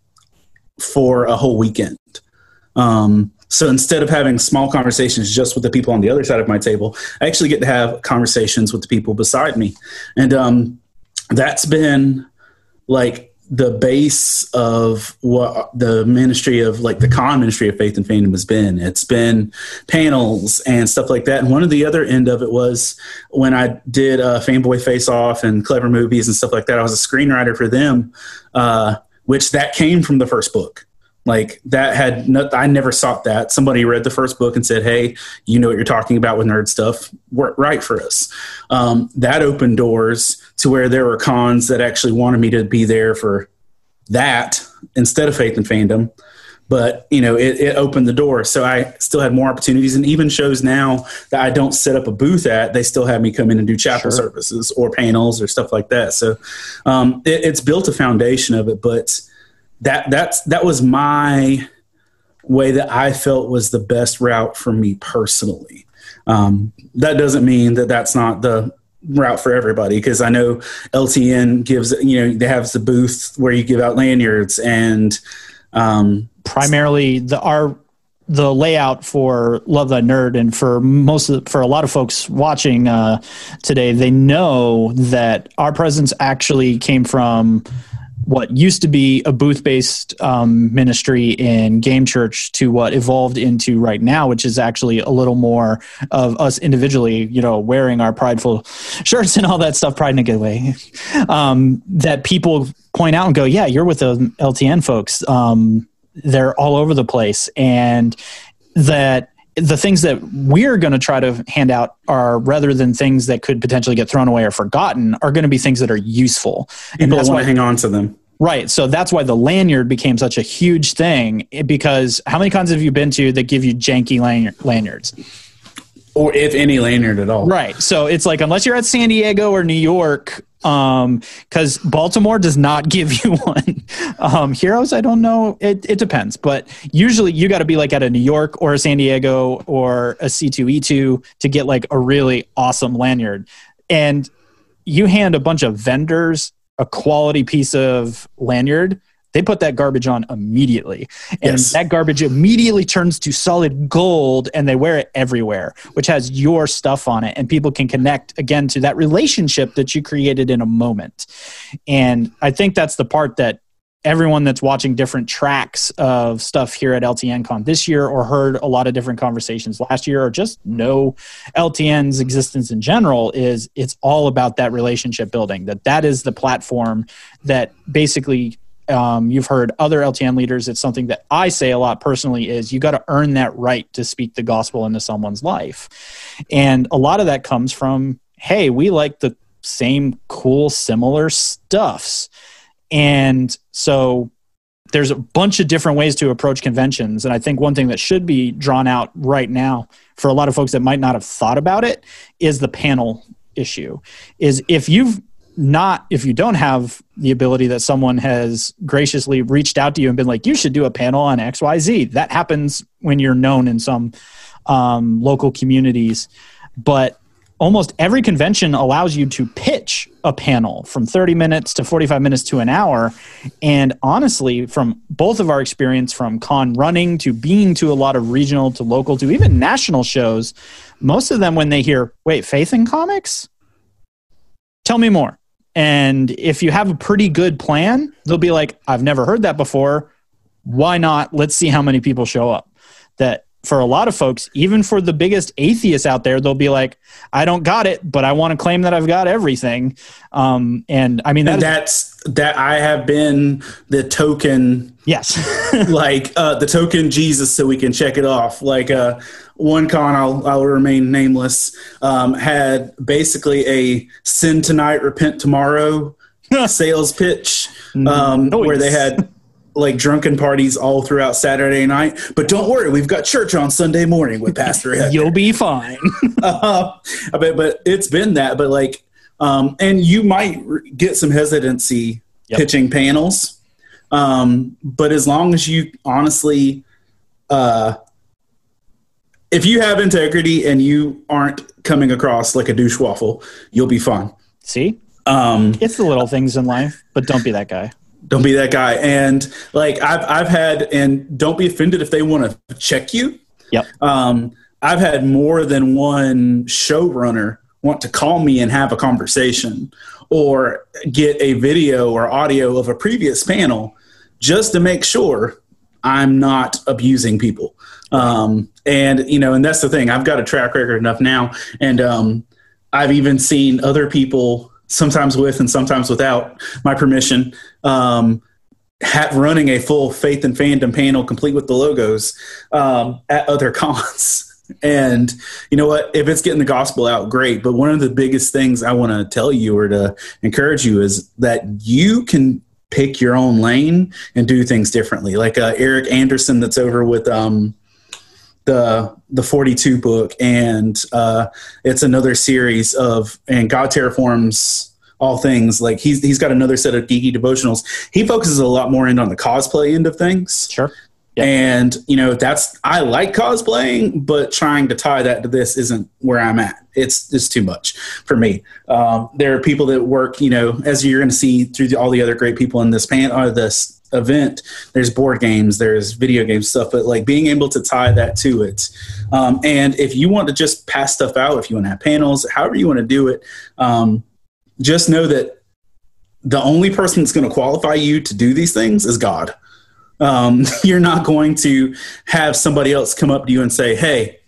for a whole weekend. Um, so instead of having small conversations just with the people on the other side of my table, I actually get to have conversations with the people beside me. And um, that's been like the base of what the ministry of like the con ministry of faith and fandom has been. It's been panels and stuff like that. And one of the other end of it was when i did uh, fanboy face off and Clevver movies and stuff like that i was a screenwriter for them uh, which that came from the first book like that had no, I never sought that. Somebody read the first book and said, "Hey, you know what you're talking about with nerd stuff. Work right for us." Um, that opened doors to where there were cons that actually wanted me to be there for that instead of faith and fandom. But you know, it, it opened the door, so I still had more opportunities. And even shows now that I don't set up a booth at, they still have me come in and do chapel sure. services or panels or stuff like that. So um, it, it's built a foundation of it, but that that's that was my way that I felt was the best route for me personally. Um, that doesn't mean that that's not the route for everybody because I know LTN gives you know they have the booth where you give out lanyards and um, primarily the our the layout for Love Thy Nerd and for most of, for a lot of folks watching uh, today, they know that our presence actually came from what used to be a booth based um, ministry in Game Church to what evolved into right now, which is actually a little more of us individually, you know, wearing our prideful shirts and all that stuff, pride in a good way, um, that people point out and go, yeah, you're with the LTN folks. Um, they're all over the place. And that the things that we're going to try to hand out are rather than things that could potentially get thrown away or forgotten are going to be things that are useful. People and that's want to hang on to them. Right so that's why the lanyard became such a huge thing because how many cons have you been to that give you janky lanyards or if any lanyard at all right so it's like unless you're at san diego or new york because um, Baltimore does not give you one. Um, Heroes, I don't know. It, it depends, but usually you got to be like at a New York or a San Diego or a C2E2 to get like a really awesome lanyard. And you hand a bunch of vendors a quality piece of lanyard they put that garbage on immediately. And yes. that garbage immediately turns to solid gold and they wear it everywhere, which has your stuff on it. And people can connect again to that relationship that you created in a moment. And I think that's the part that everyone that's watching different tracks of stuff here at LTNCon this year or heard a lot of different conversations last year or just know LTN's existence in general is it's all about that relationship building that that is the platform that basically um, you've heard other LTN leaders. It's something that I say a lot personally is you got to earn that right to speak the gospel into someone's life. And a lot of that comes from, hey, we like the same cool, similar stuffs. And so there's a bunch of different ways to approach conventions. And I think one thing that should be drawn out right now for a lot of folks that might not have thought about it is the panel issue. Is if you've not if you don't have the ability that someone has graciously reached out to you and been like you should do a panel on xyz that happens when you're known in some um, local communities. But almost every convention allows you to pitch a panel from 30 minutes to 45 minutes to an hour. And honestly from both of our experience from con running to being to a lot of regional to local to even national shows most of them when they hear wait faith in comics? Tell me more and if you have a pretty good plan, they'll be like, I've never heard that before. Why not? Let's see how many people show up. That for a lot of folks, even for the biggest atheists out there, they'll be like, I don't got it, but I want to claim that I've got everything. Um, and I mean, that that's that I have been the token. Yes. like uh, the token Jesus, so we can check it off. Like, uh, one con I'll, I'll remain nameless um, had basically a sin tonight repent tomorrow sales pitch mm-hmm. um, nice. where they had like drunken parties all throughout Saturday night. But don't worry, we've got church on Sunday morning with Pastor. You'll be fine. uh, but, but it's been that. But like, um, and you might get some hesitancy yep. pitching panels. Um, but as long as you honestly uh, if you have integrity and you aren't coming across like a douche waffle, you'll be fine. See, um, it's the little things in life, but don't be that guy. Don't be that guy. And like I've I've had, and don't be offended if they want to check you. Yep. Um, I've had more than one showrunner want to call me and have a conversation or get a video or audio of a previous panel just to make sure I'm not abusing people. Um, and you know, and that's the thing. I've got a track record enough now, and um, I've even seen other people, sometimes with and sometimes without my permission, um, have running a full faith and fandom panel complete with the logos um, at other cons. And you know what? If it's getting the gospel out, great. But one of the biggest things I want to tell you or to encourage you is that you can pick your own lane and do things differently. Like uh, Eric Anderson, that's over with um, the the 42 book and uh, it's another series of and god terraforms all things. Like he's he's got another set of geeky devotionals. He focuses a lot more in on the cosplay end of things. Sure. Yep. and you know that's i like cosplaying but trying to tie that to this isn't where i'm at. It's just too much for me. Um, there are people that work you know as you're going to see through the, all the other great people in this pan or uh, this event there's board games there's video game stuff but like being able to tie that to it. Um, and if you want to just pass stuff out if you want to have panels however you want to do it um, just know that the only person that's going to qualify you to do these things is god. Um, you're not going to have somebody else come up to you and say hey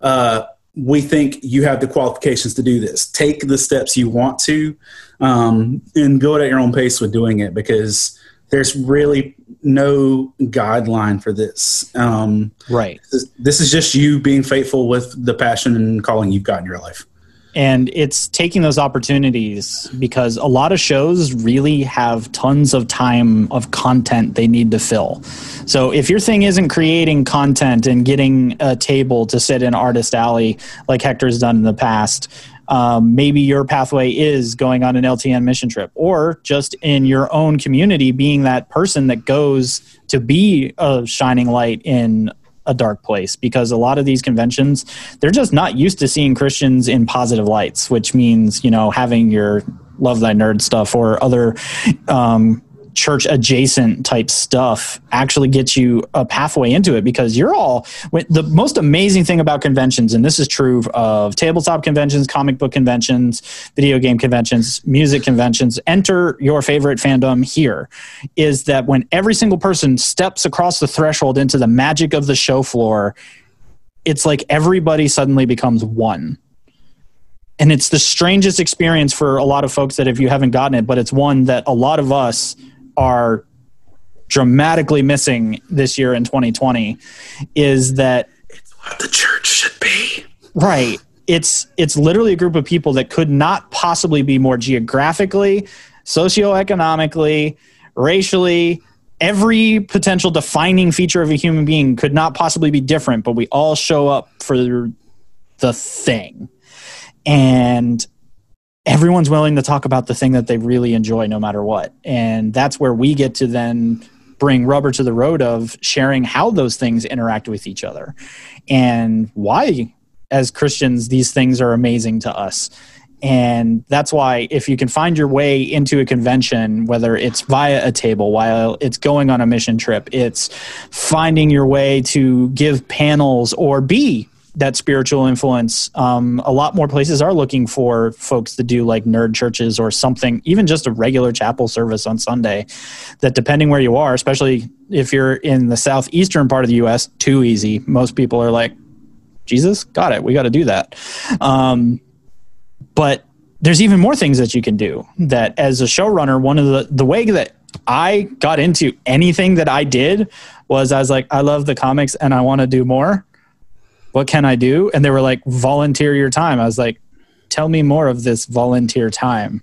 uh, we think you have the qualifications to do this. Take the steps you want to um, and go at your own pace with doing it because there's really no guideline for this. Um, right. This is just you being faithful with the passion and calling you've got in your life. And it's taking those opportunities because a lot of shows really have tons of time of content they need to fill. So if your thing isn't creating content and getting a table to sit in Artist Alley like Hector's done in the past, um, maybe your pathway is going on an LTN mission trip, or just in your own community, being that person that goes to be a shining light in a dark place because a lot of these conventions they're just not used to seeing christians in positive lights which means you know having your love thy nerd stuff or other um, church adjacent type stuff actually gets you a pathway into it because you're all the most amazing thing about conventions and this is true of tabletop conventions comic book conventions video game conventions music conventions enter your favorite fandom here is that when every single person steps across the threshold into the magic of the show floor it's like everybody suddenly becomes one. And it's the strangest experience for a lot of folks that if you haven't gotten it but it's one that a lot of us are dramatically missing this year in 2020 is that it's what the church should be. Right. It's it's literally a group of people that could not possibly be more geographically, socioeconomically, racially, every potential defining feature of a human being could not possibly be different, but we all show up for the thing. And everyone's willing to talk about the thing that they really enjoy no matter what. And that's where we get to then bring rubber to the road of sharing how those things interact with each other and why as Christians these things are amazing to us. And that's why if you can find your way into a convention, whether it's via a table while it's going on a mission trip, it's finding your way to give panels or be that spiritual influence. Um, a lot more places are looking for folks to do like nerd churches or something, even just a regular chapel service on Sunday. That depending where you are, especially if you're in the southeastern part of the U.S., too easy. Most people are like, Jesus, got it. We got to do that. Um, but there's even more things that you can do. That as a showrunner, one of the the way that I got into anything that I did was I was like, I love the comics and I want to do more what can I do? And they were like, volunteer your time. I was like, tell me more of this volunteer time.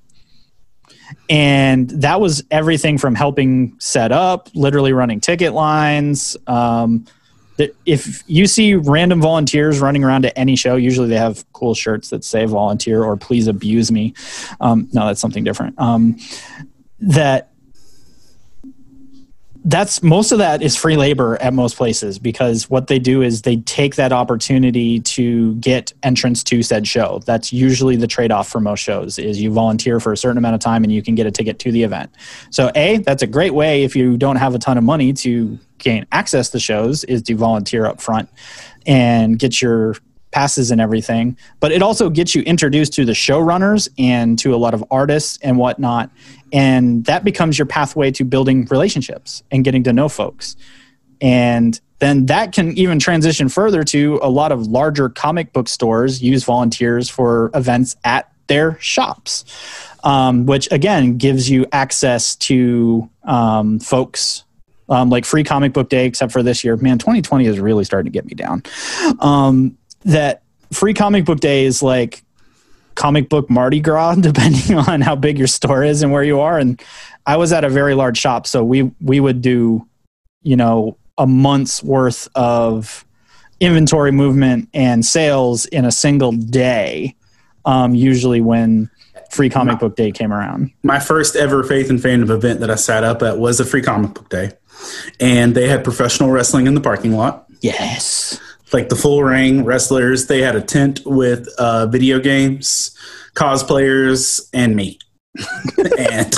And that was everything from helping set up, literally running ticket lines. Um, if you see random volunteers running around to any show, usually they have cool shirts that say volunteer or please abuse me. Um, no, that's something different. Um, that that's most of that is free labor at most places because what they do is they take that opportunity to get entrance to said show. That's usually the trade-off for most shows is you volunteer for a certain amount of time and you can get a ticket to the event. So a that's a great way if you don't have a ton of money to gain access to shows is to volunteer up front and get your passes and everything but it also gets you introduced to the showrunners and to a lot of artists and whatnot and that becomes your pathway to building relationships and getting to know folks. And then that can even transition further to a lot of larger comic book stores use volunteers for events at their shops um, which again gives you access to um, folks um, like free comic book day except for this year. Man 2020 is really starting to get me down. Um, that free comic book day is like comic book Mardi Gras, depending on how big your store is and where you are. And I was at a very large shop, so we we would do, you know, a month's worth of inventory movement and sales in a single day. Um, usually when free comic book day came around. My first ever faith and fandom event that I sat up at was a free comic book day, and they had professional wrestling in the parking lot. Yes like the full ring wrestlers. They had a tent with uh, video games, cosplayers, and me. and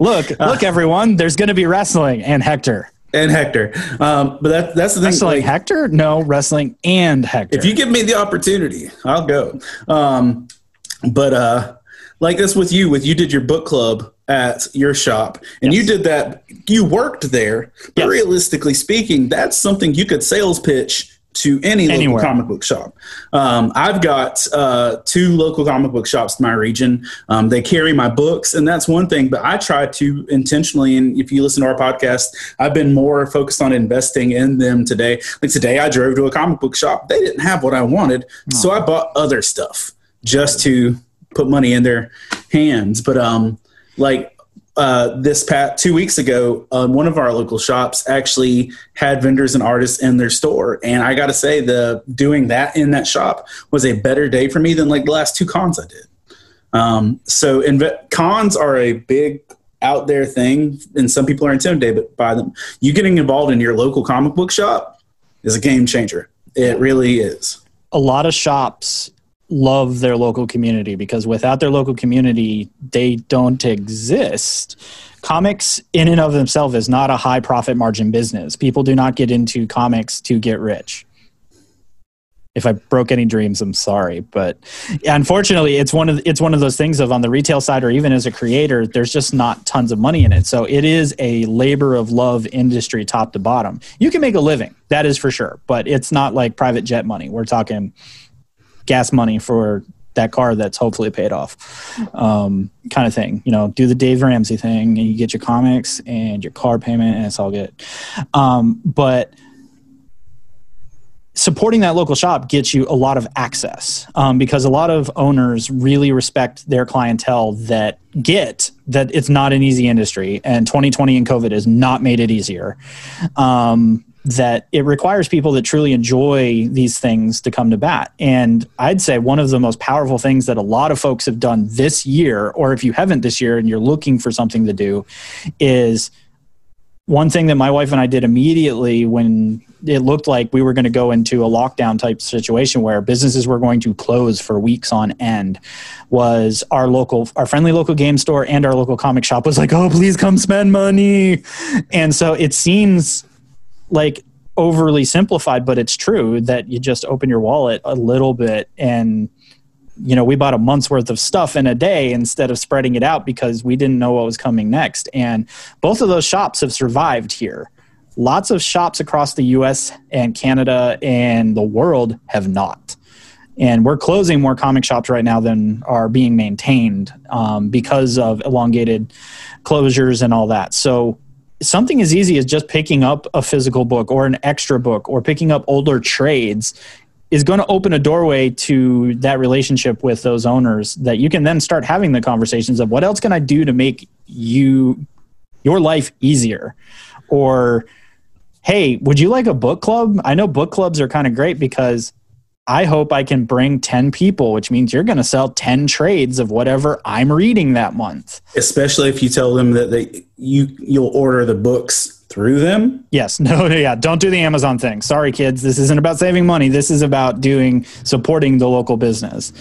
look, look, uh, everyone, there's going to be wrestling and Hector. And Hector, um, but that, that's the thing. Wrestling like, Hector? No, wrestling and Hector. If you give me the opportunity, I'll go. Um, but uh, like this with you, with you did your book club at your shop and yes. you did that you worked there but yes. realistically speaking that's something you could sales pitch to any Anywhere. local comic book shop. Um, I've got uh, two local comic book shops in my region. Um, they carry my books, and that's one thing. But I try to intentionally, and if you listen to our podcast, I've been more focused on investing in them today. Like today, I drove to a comic book shop. They didn't have what I wanted, oh. so I bought other stuff just to put money in their hands. But um, like uh, this past two weeks ago, um, one of our local shops actually had vendors and artists in their store, and I got to say, the doing that in that shop was a better day for me than like the last two cons I did. Um, so, cons are a big out there thing, and some people are intimidated by them. You getting involved in your local comic book shop is a game changer. It really is. A lot of shops love their local community because without their local community, they don't exist. Comics, in and of themselves, is not a high profit margin business. People do not get into comics to get rich. If I broke any dreams, I'm sorry, but unfortunately, it's one of it's one of those things of on the retail side or even as a creator, there's just not tons of money in it. So it is a labor of love industry, top to bottom. You can make a living, that is for sure, but it's not like private jet money. We're talking gas money for that car that's hopefully paid off, um, kind of thing. You know, do the Dave Ramsey thing, and you get your comics and your car payment, and it's all good. Um, but supporting that local shop gets you a lot of access um, because a lot of owners really respect their clientele that get that it's not an easy industry and 2020 and covid has not made it easier um, that it requires people that truly enjoy these things to come to bat. And I'd say one of the most powerful things that a lot of folks have done this year, or if you haven't this year and you're looking for something to do, is one thing that my wife and I did immediately when it looked like we were going to go into a lockdown type situation where businesses were going to close for weeks on end was our local our friendly local game store and our local comic shop was like oh please come spend money and so it seems like overly simplified, but it's true that you just open your wallet a little bit and you know, we bought a month's worth of stuff in a day instead of spreading it out because we didn't know what was coming next. And both of those shops have survived here. Lots of shops across the US and Canada and the world have not. And we're closing more comic shops right now than are being maintained um, because of elongated closures and all that. So something as easy as just picking up a physical book or an extra book or picking up older trades is going to open a doorway to that relationship with those owners that you can then start having the conversations of what else can I do to make you your life easier? Or hey would you like a book club? I know book clubs are kind of great because I hope I can bring 10 people, which means you're going to sell 10 trades of whatever I'm reading that month. Especially if you tell them that they you you'll order the books through them. Yes. No, yeah, don't do the Amazon thing. Sorry kids, this isn't about saving money. This is about doing supporting the local business.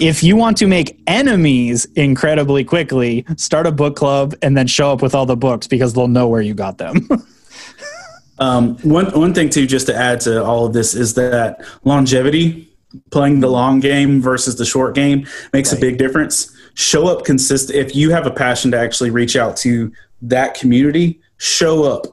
If you want to make enemies incredibly quickly, start a book club and then show up with all the books because they'll know where you got them. Um, one one thing too, just to add to all of this, is that longevity, playing the long game versus the short game, makes right. a big difference. Show up consistent. If you have a passion to actually reach out to that community, show up.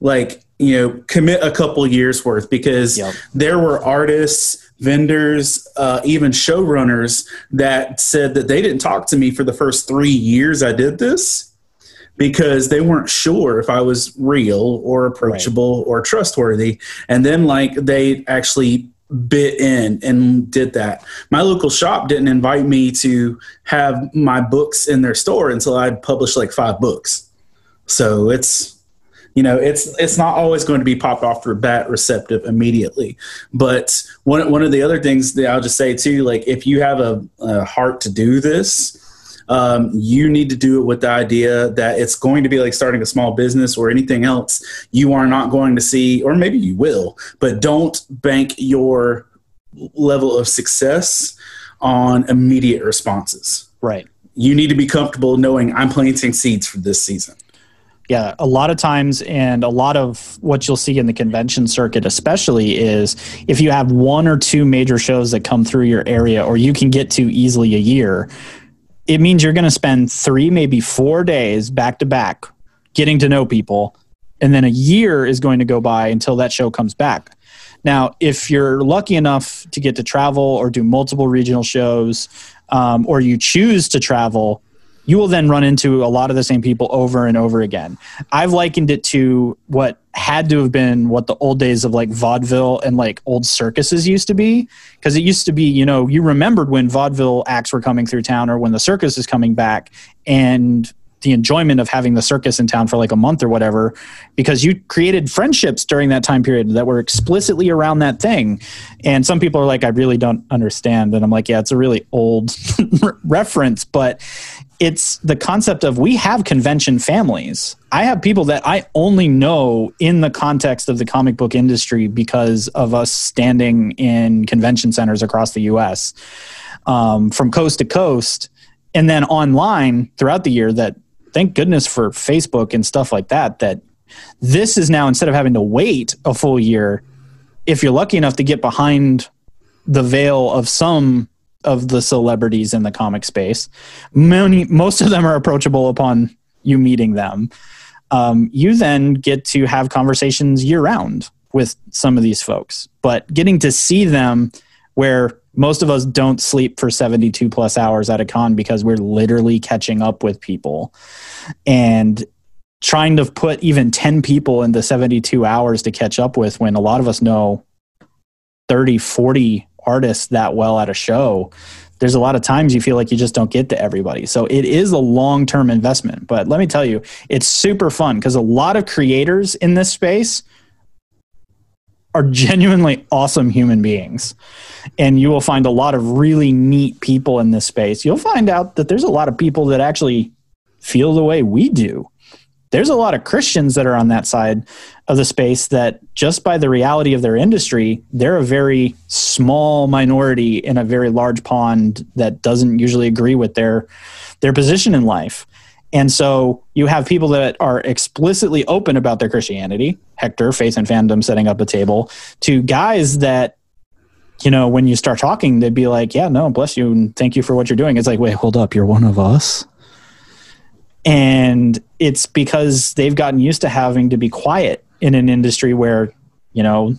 Like you know, commit a couple years worth because yep. there were artists vendors, uh, even showrunners that said that they didn't talk to me for the first three years I did this because they weren't sure if I was real or approachable right. or trustworthy. And then, like, they actually bit in and did that. My local shop didn't invite me to have my books in their store until I'd published like five books. So it's you know it's it's not always going to be popped off the bat receptive immediately but one, one of the other things that i'll just say too like if you have a, a heart to do this um, you need to do it with the idea that it's going to be like starting a small business or anything else. You are not going to see, or maybe you will, but don't bank your level of success on immediate responses. Right. You need to be comfortable knowing I'm planting seeds for this season. Yeah, a lot of times, and a lot of what you'll see in the convention circuit, especially, is if you have one or two major shows that come through your area, or you can get to easily a year, it means you're going to spend three, maybe four days back to back getting to know people. And then a year is going to go by until that show comes back. Now, if you're lucky enough to get to travel or do multiple regional shows, um, or you choose to travel, you will then run into a lot of the same people over and over again. I've likened it to what had to have been what the old days of like vaudeville and like old circuses used to be. Because it used to be, you know, you remembered when vaudeville acts were coming through town or when the circus is coming back. And the enjoyment of having the circus in town for like a month or whatever because you created friendships during that time period that were explicitly around that thing and some people are like i really don't understand and i'm like yeah it's a really old reference but it's the concept of we have convention families. I have people that I only know in the context of the comic book industry because of us standing in convention centers across the US um, from coast to coast and then online throughout the year that thank goodness for Facebook and stuff like that that this is now instead of having to wait a full year if you're lucky enough to get behind the veil of some of the celebrities in the comic space. Many, most of them are approachable upon you meeting them. Um, you then get to have conversations year round with some of these folks, but getting to see them where most of us don't sleep for 72 plus hours at a con because we're literally catching up with people and trying to put even 10 people into 72 hours to catch up with when a lot of us know 30 40 artists that well at a show there's a lot of times you feel like you just don't get to everybody. So it is a long-term investment. But let me tell you it's super fun because a lot of creators in this space are genuinely awesome human beings. And you will find a lot of really neat people in this space. You'll find out that there's a lot of people that actually feel the way we do. There's a lot of Christians that are on that side of the space that just by the reality of their industry, they're a very small minority in a very large pond that doesn't usually agree with their their position in life. And so you have people that are explicitly open about their Christianity, Hector, Faith and Fandom setting up a table, to guys that, you know, when you start talking, they'd be like, Yeah, no, bless you and thank you for what you're doing. It's like, wait, hold up, you're one of us and it's because they've gotten used to having to be quiet in an industry where you know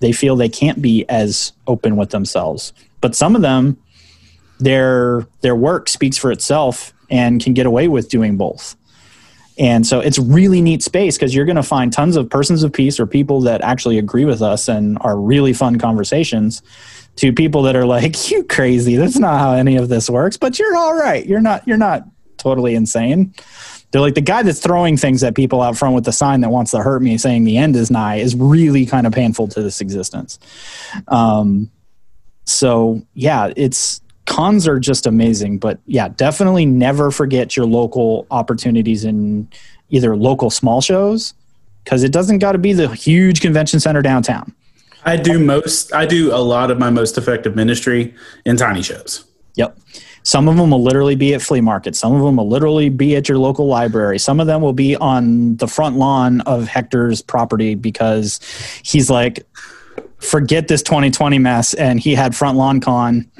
they feel they can't be as open with themselves. But some of them their their work speaks for itself and can get away with doing both. And so it's really neat space because you're going to find tons of persons of peace or people that actually agree with us and are really fun conversations to people that are like you crazy that's not how any of this works but you're all right. You're not you're not totally insane. They're like the guy that's throwing things at people out front with the sign that wants to hurt me, saying the end is nigh, is really kind of painful to this existence. Um, so yeah, it's cons are just amazing, but yeah, definitely never forget your local opportunities in either local small shows because it doesn't got to be the huge convention center downtown. I do most. I do a lot of my most effective ministry in tiny shows. Yep. Some of them will literally be at flea markets. Some of them will literally be at your local library. Some of them will be on the front lawn of Hector's property because he's like, forget this 2020 mess. And he had front lawn con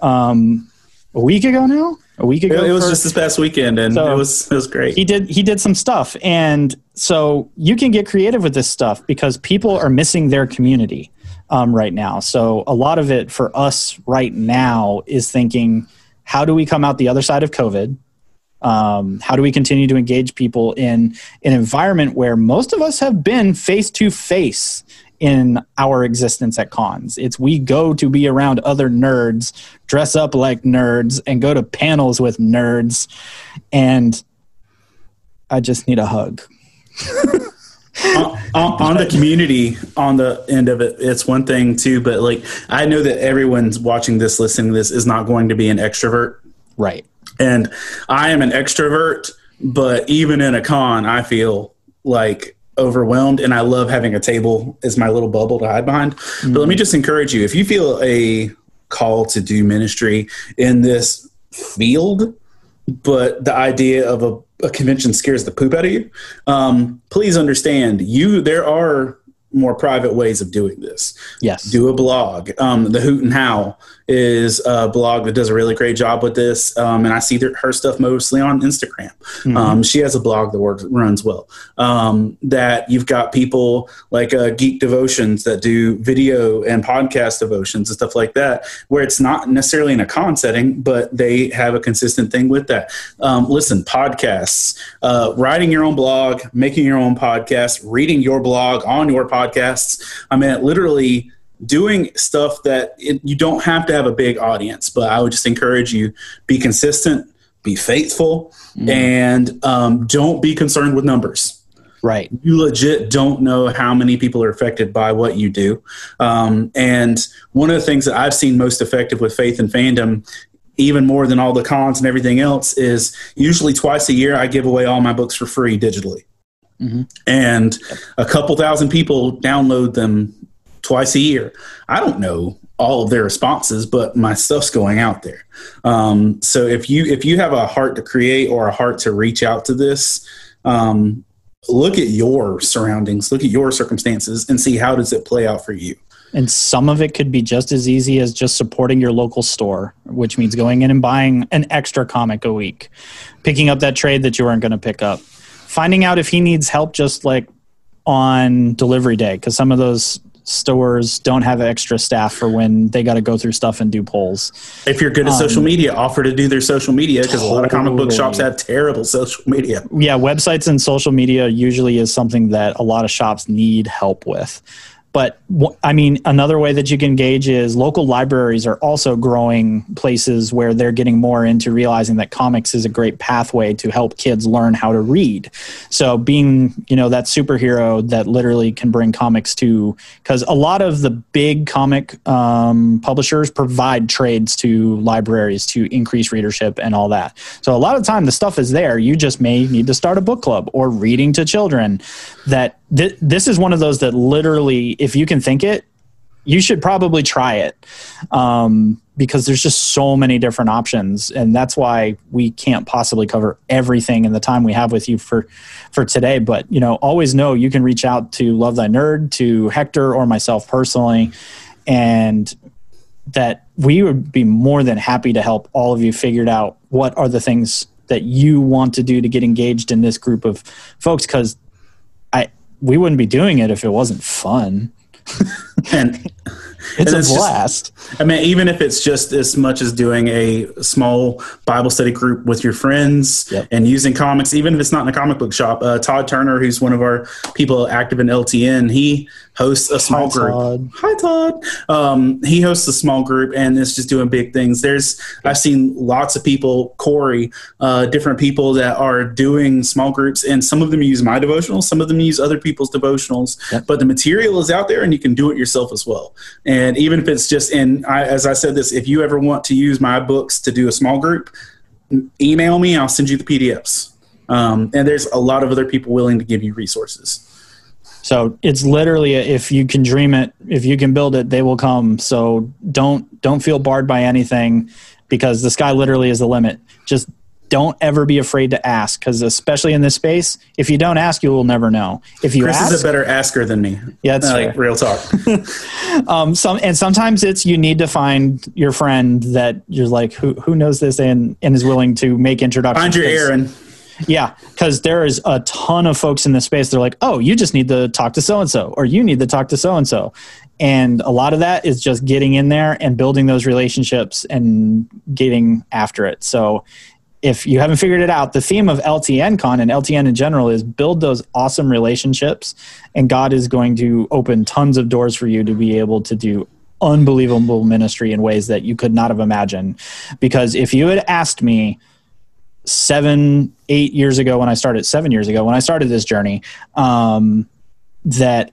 um, a week ago now. A week ago, it was for, just this past weekend, and so it was it was great. He did he did some stuff, and so you can get creative with this stuff because people are missing their community um, right now. So a lot of it for us right now is thinking how do we come out the other side of COVID? Um, how do we continue to engage people in an environment where most of us have been face to face in our existence at cons? It's we go to be around other nerds, dress up like nerds, and go to panels with nerds. And I just need a hug. on, on, the community on the end of it it's one thing too but like i know that everyone's watching this listening to this is not going to be an extrovert right and i am an extrovert but even in a con i feel like overwhelmed and i love having a table as my little bubble to hide behind mm-hmm. but let me mm-hmm. just encourage you if you feel a call to do ministry in this field but the idea of a a convention scares the poop out of you, um, please understand you there are more private ways of doing this. Yes. Do a blog. Um, the Hoot and How is a blog that does a really great job with this. Um, and I see her stuff mostly on Instagram. Mm-hmm. Um, she has a blog that works, runs well. Um, that you've got people like uh, Geek Devotions that do video and podcast devotions and stuff like that, where it's not necessarily in a con setting, but they have a consistent thing with that. Um, listen, podcasts, uh, writing your own blog, making your own podcast, reading your blog on your podcasts. I mean, literally doing stuff that it, you don't have to have a big audience, but I would just encourage you be consistent, be faithful, mm. and um, don't be concerned with numbers. Right. You legit don't know how many people are affected by what you do. Um, and one of the things that I've seen most effective with faith and fandom even more than all the cons and everything else is usually twice a year I give away all my books for free digitally. Mm-hmm. And a couple thousand people download them twice a year. I don't know all of their responses, but my stuff's going out there. Um, so if you if you have a heart to create or a heart to reach out to this, um, look at your surroundings, look at your circumstances, and see how does it play out for you. And some of it could be just as easy as just supporting your local store, which means going in and buying an extra comic a week, picking up that trade that you weren't going to pick up, finding out if he needs help just like on delivery day, because some of those stores don't have extra staff for when they got to go through stuff and do polls. If you're good at um, social media, offer to do their social media because totally. a lot of comic book shops have terrible social media. Yeah, websites and social media usually is something that a lot of shops need help with. But I mean, another way that you can gauge is local libraries are also growing places where they're getting more into realizing that comics is a great pathway to help kids learn how to read. So being, you know, that superhero that literally can bring comics to, because a lot of the big comic um, publishers provide trades to libraries to increase readership and all that. So a lot of time the stuff is there. You just may need to start a book club or reading to children that th- this is one of those that literally, if you can think it, you should probably try it um, because there's just so many different options, and that's why we can't possibly cover everything in the time we have with you for for today. But you know, always know you can reach out to Love Thy Nerd, to Hector, or myself personally, and that we would be more than happy to help all of you figure out what are the things that you want to do to get engaged in this group of folks because we wouldn't be doing it if it wasn't fun. and it's a blast. Just, I mean, even if it's just as much as doing a small Bible study group with your friends yep. and using comics, even if it's not in a comic book shop. Uh, Todd Turner, who's one of our people active in LTN, he hosts a small Hi, group. Todd. Hi, Todd. Um, he hosts a small group and is just doing big things. There's I've seen lots of people, Corey, uh, different people that are doing small groups, and some of them use my devotionals, some of them use other people's devotionals. Yep. But the material is out there, and you can do it yourself as well. And even if it's just in, I, as I said this, if you ever want to use my books to do a small group, email me. I'll send you the PDFs. Um, and there's a lot of other people willing to give you resources. So it's literally if you can dream it, if you can build it, they will come. So don't don't feel barred by anything because the sky literally is the limit. Just don't ever be afraid to ask because especially in this space if you don't ask you will never know if you chris ask, is a better asker than me yeah that's like real talk um, some and sometimes it's you need to find your friend that you're like who who knows this and and is willing to make introductions find your aaron yeah, because there is a ton of folks in the space. They're like, oh, you just need to talk to so and so, or you need to talk to so and so. And a lot of that is just getting in there and building those relationships and getting after it. So if you haven't figured it out, the theme of LTN Con and LTN in general is build those awesome relationships, and God is going to open tons of doors for you to be able to do unbelievable ministry in ways that you could not have imagined. Because if you had asked me seven, eight years ago when I started, seven years ago when I started this journey, um, that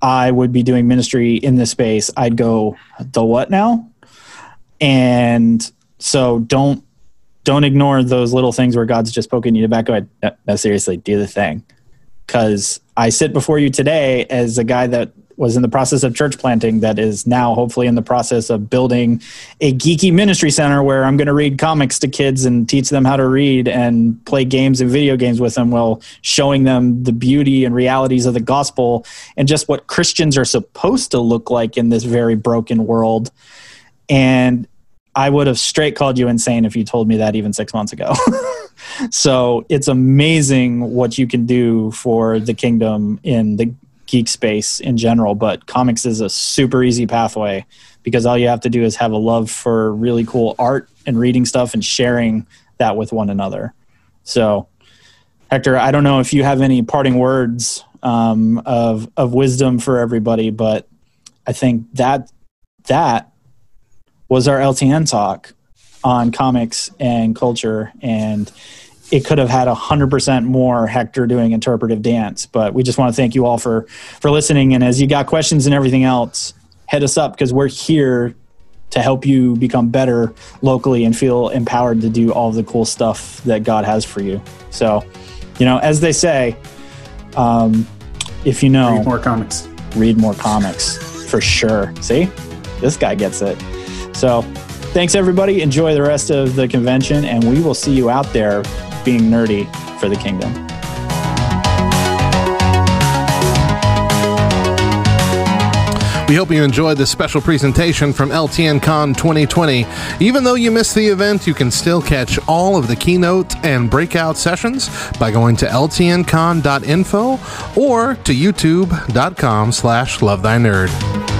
I would be doing ministry in this space, I'd go, the what now? And so don't don't ignore those little things where God's just poking you to back. Go ahead, no, no seriously, do the thing. Because I sit before you today as a guy that was in the process of church planting that is now hopefully in the process of building a geeky ministry center where I'm going to read comics to kids and teach them how to read and play games and video games with them while showing them the beauty and realities of the gospel and just what Christians are supposed to look like in this very broken world. And I would have straight called you insane if you told me that even six months ago. so it's amazing what you can do for the kingdom in the geek space in general, but comics is a super easy pathway because all you have to do is have a love for really cool art and reading stuff and sharing that with one another. So, Hector, I don't know if you have any parting words um, of of wisdom for everybody, but I think that that was our LTN talk on comics and culture and it could have had 100% more Hector doing interpretive dance. But we just want to thank you all for, for listening. And as you got questions and everything else, head us up because we're here to help you become better locally and feel empowered to do all the cool stuff that God has for you. So, you know, as they say, um, if you know, read more comics. Read more comics for sure. See, this guy gets it. So, thanks everybody. Enjoy the rest of the convention, and we will see you out there being nerdy for the kingdom. We hope you enjoyed this special presentation from LTN Con 2020. Even though you missed the event, you can still catch all of the keynote and breakout sessions by going to ltncon.info or to youtube.com slash love thy nerd.